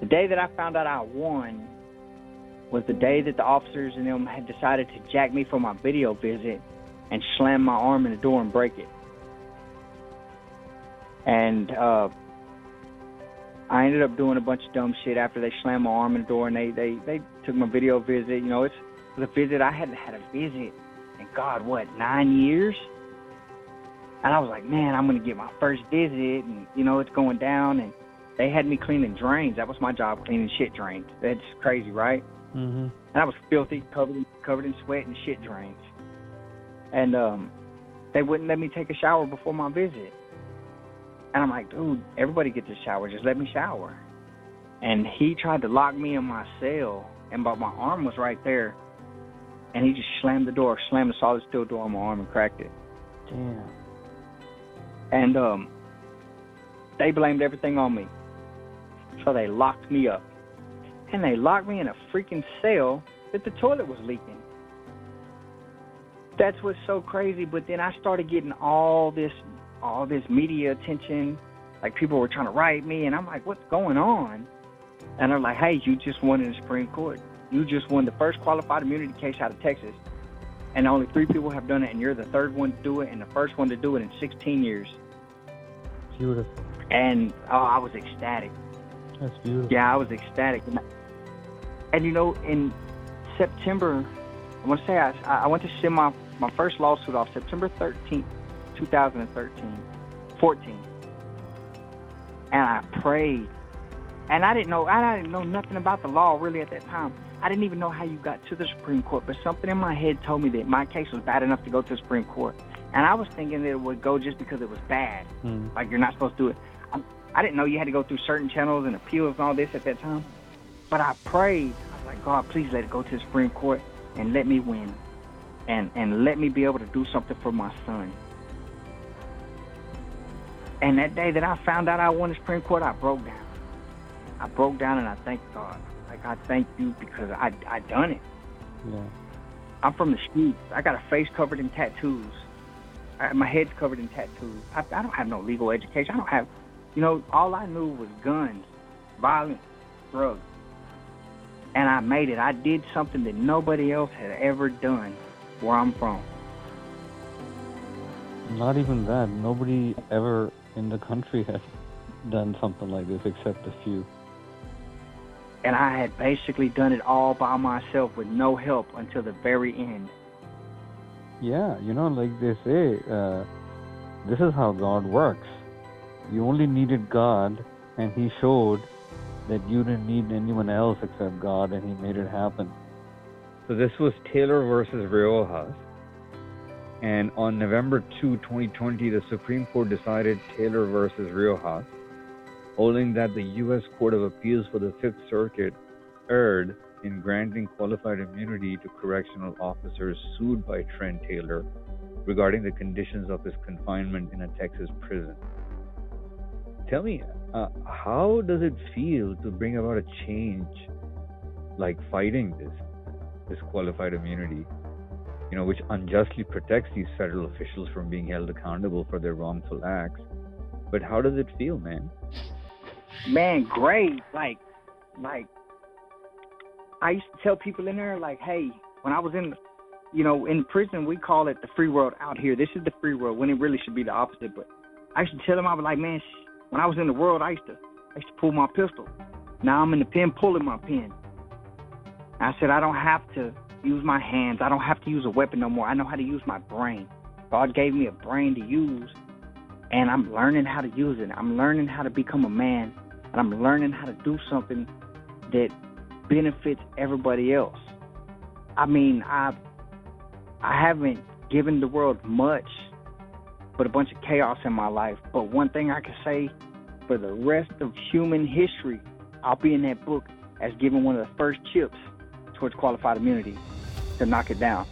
the day that I found out I won was the day that the officers and them had decided to jack me for my video visit and slam my arm in the door and break it. And uh, I ended up doing a bunch of dumb shit after they slammed my arm in the door and they they they took my video visit. You know, it's the visit I hadn't had a visit in God what nine years. And I was like, man, I'm gonna get my first visit, and you know, it's going down, and they had me cleaning drains. That was my job, cleaning shit drains. That's crazy, right? Mhm. and I was filthy, covered in, covered in sweat and shit drains. And um, they wouldn't let me take a shower before my visit. And I'm like, dude, everybody gets a shower, just let me shower. And he tried to lock me in my cell, and but my arm was right there, and he just slammed the door, slammed the solid steel door on my arm and cracked it. Damn. And um, they blamed everything on me. So they locked me up. And they locked me in a freaking cell that the toilet was leaking. That's what's so crazy. But then I started getting all this all this media attention. Like people were trying to write me and I'm like, What's going on? And they're like, Hey, you just won in the Supreme Court. You just won the first qualified immunity case out of Texas. And only three people have done it and you're the third one to do it and the first one to do it in sixteen years Beautiful. and oh, I was ecstatic. That's beautiful. Yeah, I was ecstatic. And, and you know, in September, I want to say I, I went to send my my first lawsuit off September 13th, 2013, 14, and I prayed. And I didn't know I didn't know nothing about the law really at that time. I didn't even know how you got to the Supreme Court, but something in my head told me that my case was bad enough to go to the Supreme Court. And I was thinking that it would go just because it was bad. Mm. Like you're not supposed to do it. I, didn't know you had to go through certain channels and appeals and all this at that time. But I prayed. I was like, God, please let it go to the Supreme Court and let me win, and and let me be able to do something for my son. And that day that I found out I won the Supreme Court, I broke down. I broke down and I thanked God. Like I thank you because I I done it. Yeah. I'm from the streets. I got a face covered in tattoos. I, my head's covered in tattoos. I, I don't have no legal education. I don't have, you know, all I knew was guns, violence, drugs. And I made it. I did something that nobody else had ever done where I'm from. Not even that. Nobody ever in the country has done something like this except a few. And I had basically done it all by myself with no help until the very end. Yeah, you know, like they say, uh, this is how God works. You only needed God, and He showed that you didn't need anyone else except God, and He made it happen. So this was Taylor versus Riojas. And on November 2, 2020, the Supreme Court decided Taylor versus Riojas, holding that the U.S. Court of Appeals for the Fifth Circuit erred in granting qualified immunity to correctional officers sued by Trent Taylor regarding the conditions of his confinement in a Texas prison. Tell me, uh, how does it feel to bring about a change like fighting this, this qualified immunity, you know, which unjustly protects these federal officials from being held accountable for their wrongful acts? But how does it feel, man? man, great. Like, like, I used to tell people in there, like, hey, when I was in, you know, in prison, we call it the free world out here. This is the free world when it really should be the opposite. But I used to tell them, I was like, man, when I was in the world, I used to, I used to pull my pistol. Now I'm in the pen pulling my pen. I said, I don't have to use my hands. I don't have to use a weapon no more. I know how to use my brain. God gave me a brain to use, and I'm learning how to use it. I'm learning how to become a man, and I'm learning how to do something that benefits everybody else. I mean, I I haven't given the world much, but a bunch of chaos in my life. But one thing I can say, for the rest of human history, I'll be in that book as giving one of the first chips towards qualified immunity to knock it down.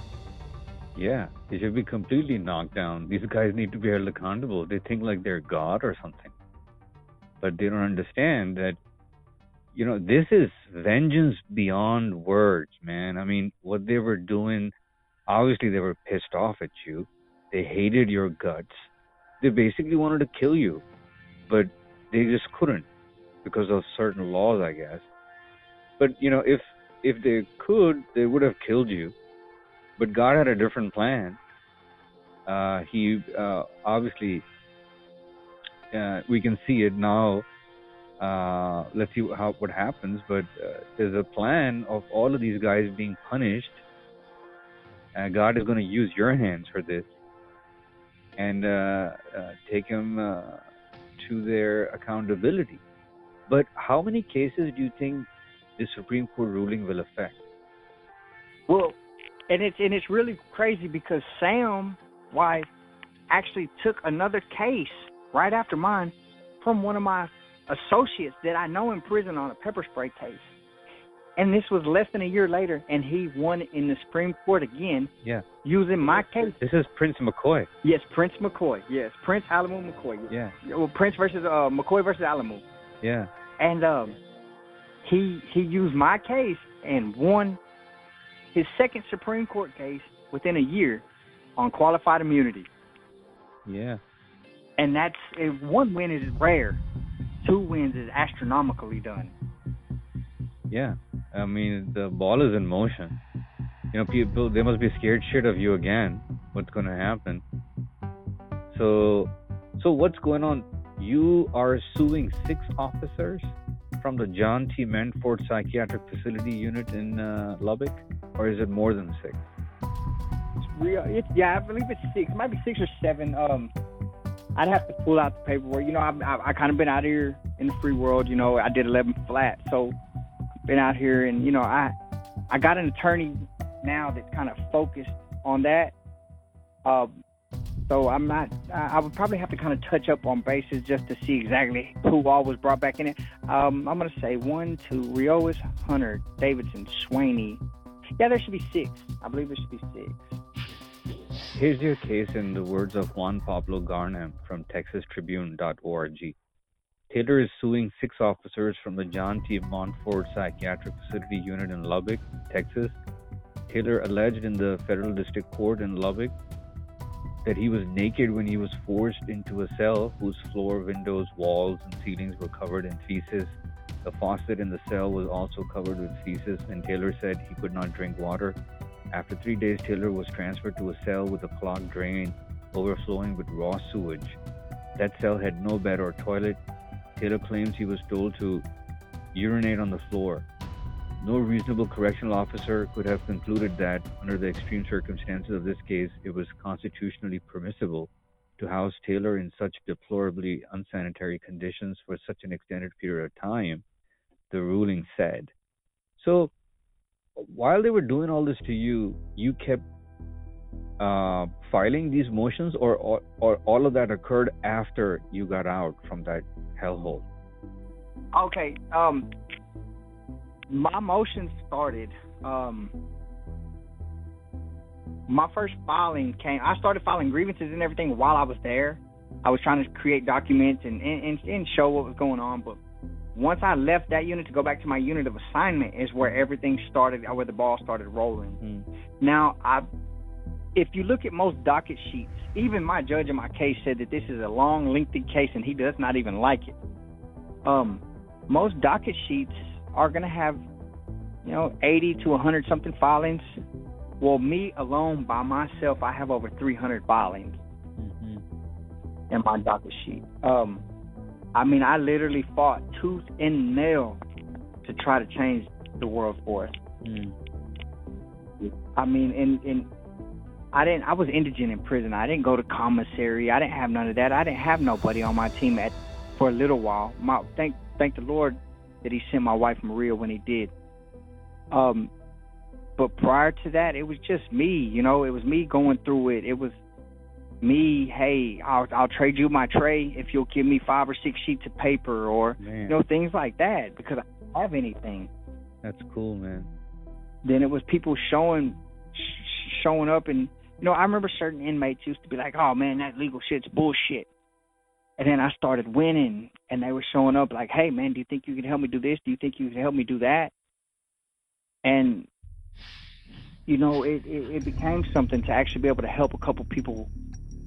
Yeah, they should be completely knocked down. These guys need to be held accountable. They think like they're God or something. But they don't understand that, you know, this is vengeance beyond words, man. I mean, what they were doing, obviously, they were pissed off at you. They hated your guts. They basically wanted to kill you, but they just couldn't because of certain laws, I guess. But, you know, if if they could, they would have killed you but God had a different plan. Uh, he uh, obviously uh, we can see it now. Uh, let's see how what happens. But uh, there's a plan of all of these guys being punished. Uh, God is going to use your hands for this and uh, uh, take them uh, to their accountability. But how many cases do you think the Supreme Court ruling will affect? Well, and it's and it's really crazy because Sam Weiss actually took another case right after mine from one of my associates that I know in prison on a pepper spray case. And this was less than a year later, and he won in the Supreme Court again Yeah. using my case. This is Prince McCoy. Yes, Prince McCoy. Yes, Prince Alamu McCoy. Yes. Yeah. Well, Prince versus uh, McCoy versus Alamu. Yeah. and um, he he used my case and won his second Supreme Court case within a year on qualified immunity. Yeah. And that's one win is rare, two wins is astronomically done. Yeah. I mean, the ball is in motion. You know, people they must be scared shit of you again. What's going to happen? So, so what's going on? You are suing six officers from the John T. Montford Psychiatric Facility Unit in uh, Lubbock, or is it more than six? It's yeah, I believe it's six. It might be six or seven. Um, I'd have to pull out the paperwork. You know, I've I, I kind of been out here in the free world. You know, I did eleven flat, so been out here, and you know, I I got an attorney now that's kind of focused on that. Um, so I'm not. I would probably have to kind of touch up on bases just to see exactly who all was brought back in it. Um, I'm gonna say one, two, Riojas, Hunter, Davidson, Swaney. Yeah, there should be six. I believe there should be six. Here's your case in the words of Juan Pablo Garnham from TexasTribune.org. Taylor is suing six officers from the John T. Montford Psychiatric Facility Unit in Lubbock, Texas. Taylor alleged in the federal district court in Lubbock that he was naked when he was forced into a cell whose floor, windows, walls, and ceilings were covered in feces. The faucet in the cell was also covered with feces, and Taylor said he could not drink water. After three days, Taylor was transferred to a cell with a clogged drain overflowing with raw sewage. That cell had no bed or toilet. Taylor claims he was told to urinate on the floor. No reasonable correctional officer could have concluded that, under the extreme circumstances of this case, it was constitutionally permissible to house Taylor in such deplorably unsanitary conditions for such an extended period of time, the ruling said. So, while they were doing all this to you, you kept uh, filing these motions, or, or or all of that occurred after you got out from that hellhole. Okay. Um, my motion started. Um, my first filing came. I started filing grievances and everything while I was there. I was trying to create documents and and, and show what was going on. But once I left that unit to go back to my unit of assignment, is where everything started, where the ball started rolling. Now, I, if you look at most docket sheets, even my judge in my case said that this is a long, lengthy case, and he does not even like it. Um, most docket sheets are going to have, you know, 80 to 100 something filings. Well, me alone by myself, I have over 300 filings in my docket sheet. Um, I mean, I literally fought tooth and nail to try to change the world for us. I mean, and and I didn't. I was indigent in prison. I didn't go to commissary. I didn't have none of that. I didn't have nobody on my team at for a little while. My thank thank the Lord that He sent my wife Maria when He did. Um, but prior to that, it was just me. You know, it was me going through it. It was me. Hey, I'll I'll trade you my tray if you'll give me five or six sheets of paper, or Man, you know things like that because I have anything that's cool, man. then it was people showing showing up and you know i remember certain inmates used to be like oh man that legal shit's bullshit. And then i started winning and they were showing up like hey man do you think you can help me do this? Do you think you can help me do that? And you know it, it it became something to actually be able to help a couple people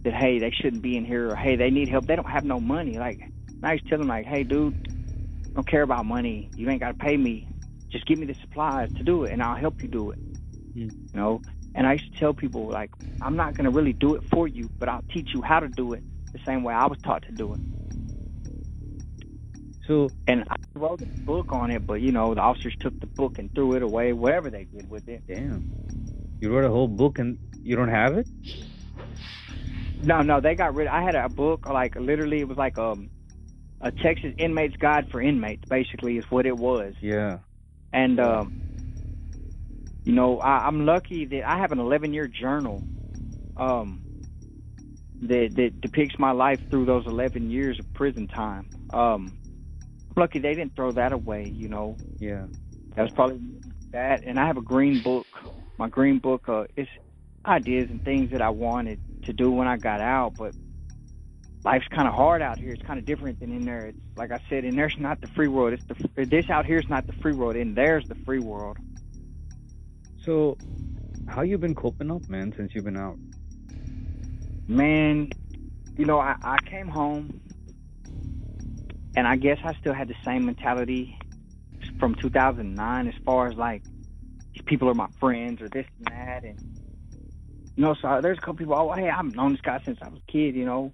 that hey they shouldn't be in here or hey they need help. They don't have no money. Like i used to tell them like hey dude I don't care about money. You ain't got to pay me. Just give me the supplies to do it and I'll help you do it. Hmm. You know? And I used to tell people like I'm not gonna really do it for you, but I'll teach you how to do it the same way I was taught to do it. So, And I wrote a book on it, but you know, the officers took the book and threw it away, whatever they did with it. damn, you wrote a whole book and you don't have it? No, no, they got rid I had a book like literally it was like um a Texas inmates guide for inmates, basically, is what it was. Yeah. And um, you know, I, I'm lucky that I have an 11 year journal um, that that depicts my life through those 11 years of prison time. Um, I'm lucky they didn't throw that away. You know, Yeah. that was probably that. And I have a green book. My green book uh, is ideas and things that I wanted to do when I got out, but life's kind of hard out here. It's kind of different than in there. It's like I said, in there's not the free world. It's the this out here is not the free world. In there's the free world. So, how you been coping up, man, since you've been out? Man, you know, I, I came home and I guess I still had the same mentality from 2009 as far as like these people are my friends or this and that and you know, so there's a couple people, oh, hey, I've known this guy since I was a kid, you know.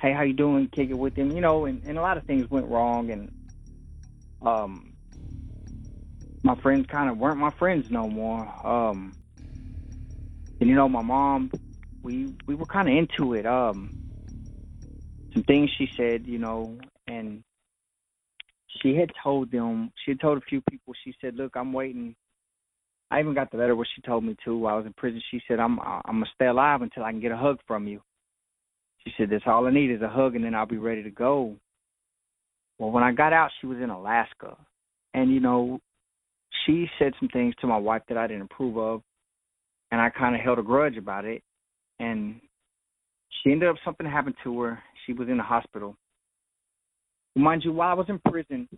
Hey, how you doing? Kick it with him, you know, and, and a lot of things went wrong and um my friends kind of weren't my friends no more. Um and you know, my mom we we were kind of into it. Um, some things she said, you know, and she had told them. She had told a few people. She said, "Look, I'm waiting." I even got the letter where she told me to. I was in prison. She said, "I'm I'm gonna stay alive until I can get a hug from you." She said, "That's all I need is a hug, and then I'll be ready to go." Well, when I got out, she was in Alaska, and you know, she said some things to my wife that I didn't approve of, and I kind of held a grudge about it and she ended up something happened to her. She was in the hospital. Mind you, while I was in prison,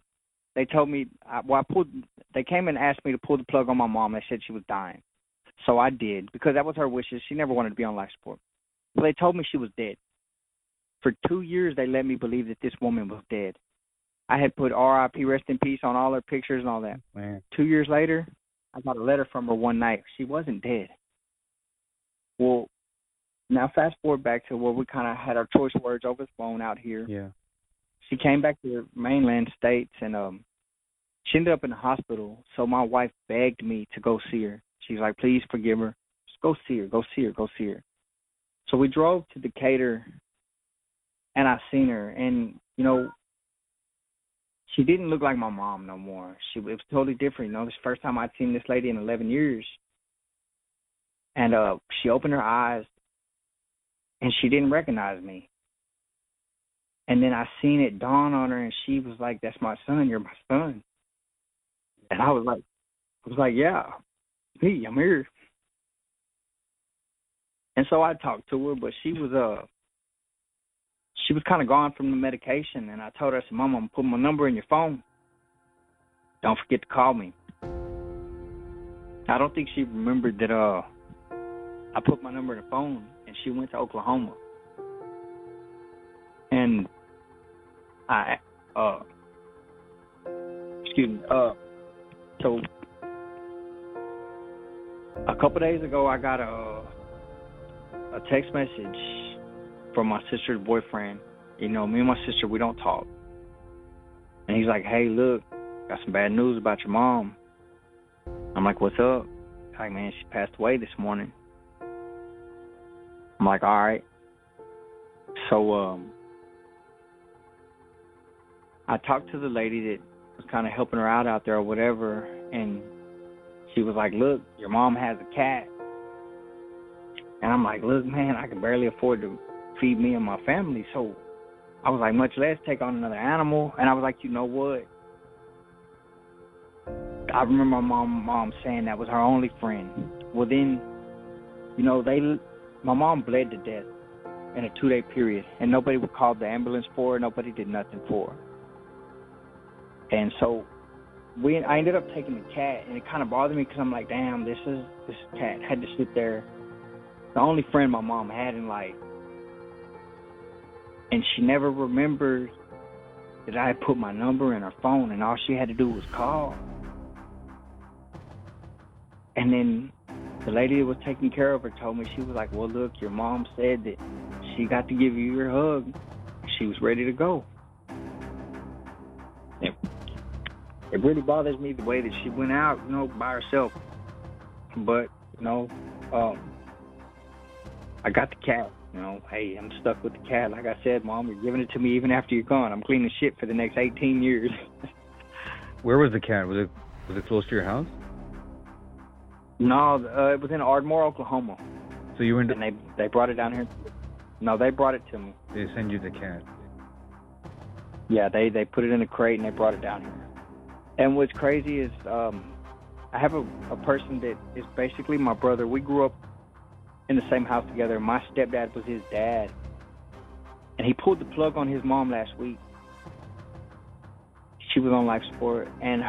they told me well, I pulled. They came and asked me to pull the plug on my mom. They said she was dying, so I did because that was her wishes. She never wanted to be on life support. But they told me she was dead. For two years, they let me believe that this woman was dead. I had put R.I.P. Rest in Peace on all her pictures and all that. Man. Two years later, I got a letter from her one night. She wasn't dead. Well, now fast forward back to where we kind of had our choice words over the phone out here. Yeah. She came back to the mainland states and um she ended up in the hospital. So my wife begged me to go see her. She's like, please forgive her. Just go see her. Go see her. Go see her. So we drove to Decatur and I seen her and you know she didn't look like my mom no more. She it was totally different. You know, this first time I'd seen this lady in eleven years. And uh she opened her eyes and she didn't recognize me. And then I seen it dawn on her and she was like, That's my son, you're my son. And I was like I was like, Yeah, me, I'm here. And so I talked to her, but she was uh she was kind of gone from the medication, and I told her, I said, Mom, I'm gonna put my number in your phone. Don't forget to call me. I don't think she remembered that uh I put my number in the phone, and she went to Oklahoma. And I uh excuse me uh so a couple days ago I got a a text message from my sister's boyfriend. You know, me and my sister we don't talk. And he's like, Hey, look, got some bad news about your mom. I'm like, What's up? He's like, man, she passed away this morning. I'm like, All right. So um I talked to the lady that was kind of helping her out out there or whatever, and she was like, "Look, your mom has a cat," and I'm like, "Look, man, I can barely afford to feed me and my family, so I was like, much less take on another animal." And I was like, "You know what?" I remember my mom mom saying that was her only friend. Well, then, you know, they my mom bled to death in a two day period, and nobody would call the ambulance for her. Nobody did nothing for her. And so we I ended up taking the cat, and it kind of bothered me because I'm like, damn, this is this cat had to sit there. The only friend my mom had in life, and she never remembered that I had put my number in her phone, and all she had to do was call. And then the lady that was taking care of her told me she was like, "Well, look, your mom said that she got to give you your hug. She was ready to go." It, it really bothers me the way that she went out, you know, by herself. But you know, um, I got the cat, You know, hey, I'm stuck with the cat. Like I said, Mom, you're giving it to me even after you're gone. I'm cleaning shit for the next 18 years. Where was the cat? Was it was it close to your house? no, uh, it was in Ardmore, Oklahoma, So you went. and they they brought it down here. No, they brought it to me. They send you the cat. Yeah, they they put it in a crate and they brought it down here. And what's crazy is um I have a, a person that is basically my brother. We grew up in the same house together. My stepdad was his dad. And he pulled the plug on his mom last week. She was on life support and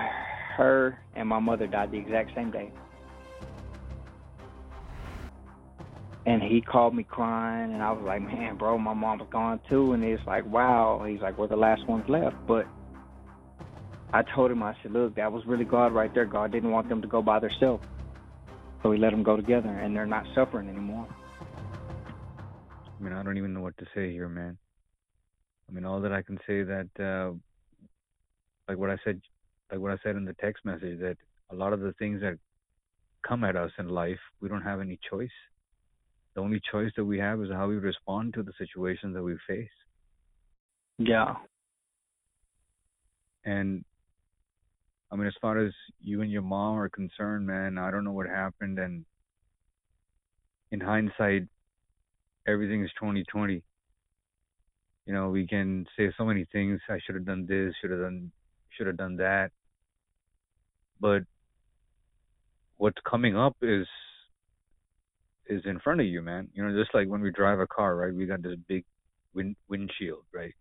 her and my mother died the exact same day. And he called me crying, and I was like, "Man, bro, my mom was gone too." And it's like, "Wow." He's like, "We're the last ones left." But I told him, I said, "Look, that was really God right there. God didn't want them to go by themselves, so we let them go together, and they're not suffering anymore." I mean, I don't even know what to say here, man. I mean, all that I can say that, uh, like what I said, like what I said in the text message, that a lot of the things that come at us in life, we don't have any choice. The only choice that we have is how we respond to the situations that we face. Yeah. And I mean, as far as you and your mom are concerned, man, I don't know what happened. And in hindsight, everything is 2020. You know, we can say so many things. I should have done this, should have done, should have done that. But what's coming up is is in front of you, man. You know, just like when we drive a car, right? We got this big wind windshield, right?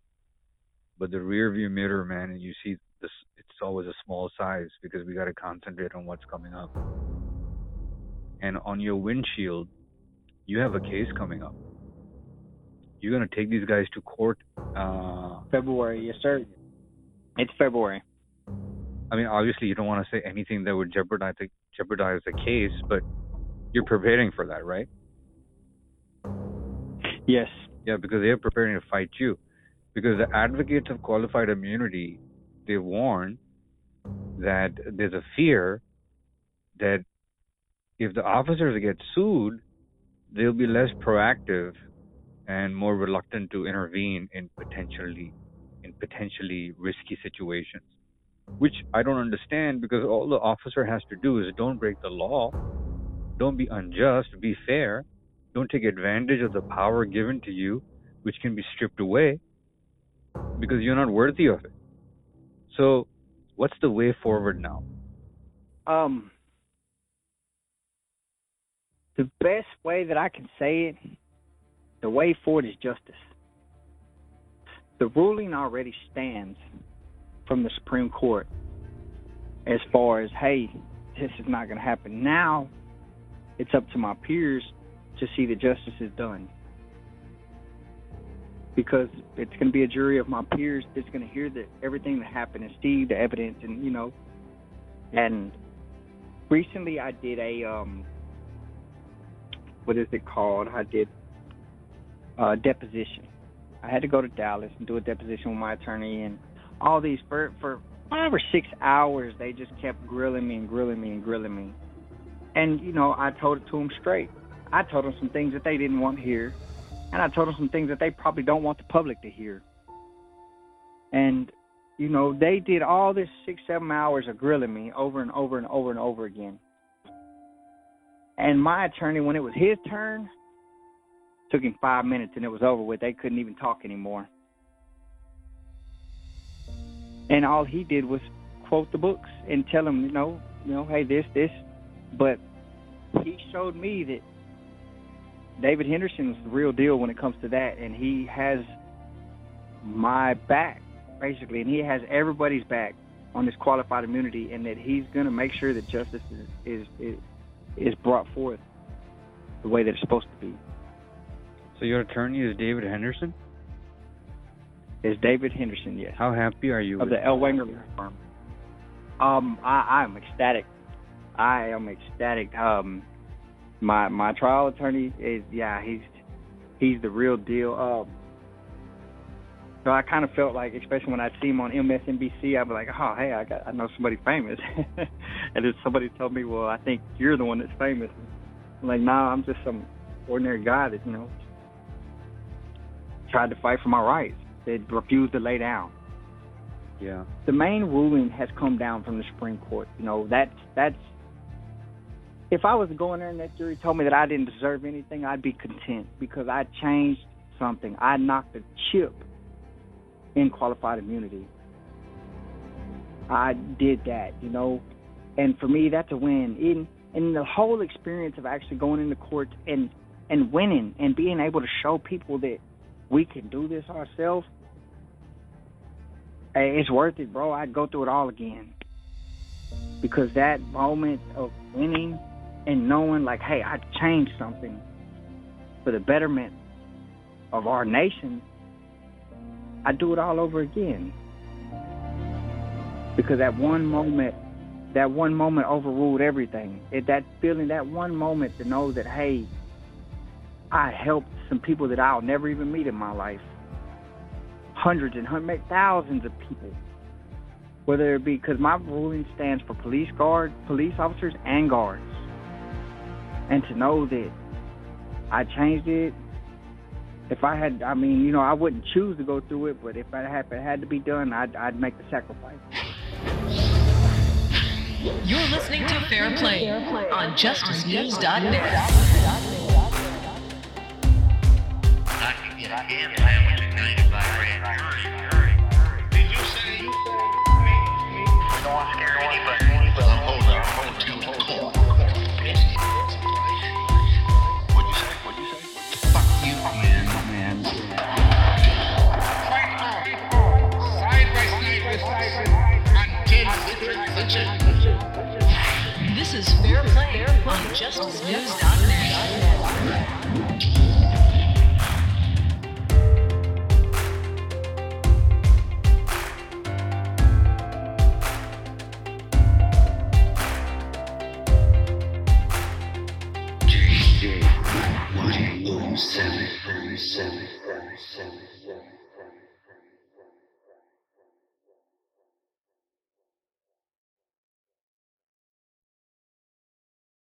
But the rear view mirror, man, and you see this it's always a small size because we got to concentrate on what's coming up. And on your windshield, you have a case coming up. You're gonna take these guys to court. Uh, February, yes, sir. It's February. I mean, obviously, you don't want to say anything that would jeopardize the, jeopardize the case, but you're preparing for that, right? Yes. Yeah, because they're preparing to fight you. Because the advocates of qualified immunity, they warn that there's a fear that if the officers get sued, they'll be less proactive and more reluctant to intervene in potentially in potentially risky situations. Which I don't understand because all the officer has to do is don't break the law, don't be unjust, be fair, don't take advantage of the power given to you, which can be stripped away because you're not worthy of it. So, what's the way forward now? Um, the best way that I can say it, the way forward is justice. The ruling already stands from the Supreme Court as far as, hey, this is not going to happen. Now, it's up to my peers to see that justice is done. Because it's going to be a jury of my peers that's going to hear that everything that happened and see the evidence and, you know, and recently I did a um what is it called? I did a deposition. I had to go to Dallas and do a deposition with my attorney and all these for for five or six hours they just kept grilling me and grilling me and grilling me. And you know, I told it to them straight. I told them some things that they didn't want to hear, and I told them some things that they probably don't want the public to hear. And you know, they did all this six, seven hours of grilling me over and over and over and over again. And my attorney, when it was his turn, took him five minutes and it was over with. They couldn't even talk anymore. And all he did was quote the books and tell them, you know, you know, hey, this, this. But he showed me that David Henderson is the real deal when it comes to that, and he has my back basically, and he has everybody's back on this qualified immunity, and that he's going to make sure that justice is, is is brought forth the way that it's supposed to be. So your attorney is David Henderson. Is David Henderson? Yes. How happy are you? Of with the Ellwanger firm. Um, I I'm ecstatic. I am ecstatic. Um, my my trial attorney is yeah he's he's the real deal. Um, so I kind of felt like, especially when I see him on MSNBC, I'd be like, oh, hey, I got, I know somebody famous. and then somebody told me, well, I think you're the one that's famous. I'm like, no, nah, I'm just some ordinary guy that, you know, tried to fight for my rights. They refused to lay down. Yeah. The main ruling has come down from the Supreme Court. You know, that's that's if I was going in there and that jury told me that I didn't deserve anything, I'd be content because I changed something. I knocked a chip in qualified immunity. I did that, you know, and for me, that's a win. In in the whole experience of actually going into court and and winning and being able to show people that we can do this ourselves, eh, it's worth it, bro. I'd go through it all again because that moment of winning and knowing, like, hey, I changed something for the betterment of our nation, I'd do it all over again. Because that one moment that one moment overruled everything. It, that feeling that one moment to know that hey i helped some people that i'll never even meet in my life. Hundreds and hundreds thousands of people. Whether it be because my ruling stands for police guard police officers and guards and to know that i changed it if I had, I mean, you know, I wouldn't choose to go through it, but if I had, if it had to be done, I'd, I'd make the sacrifice. You're listening to Fair Play on justicenews.net. I can get a ham sandwich at 95 grand until. This is Fair Play on justicenews.net. JJ 107.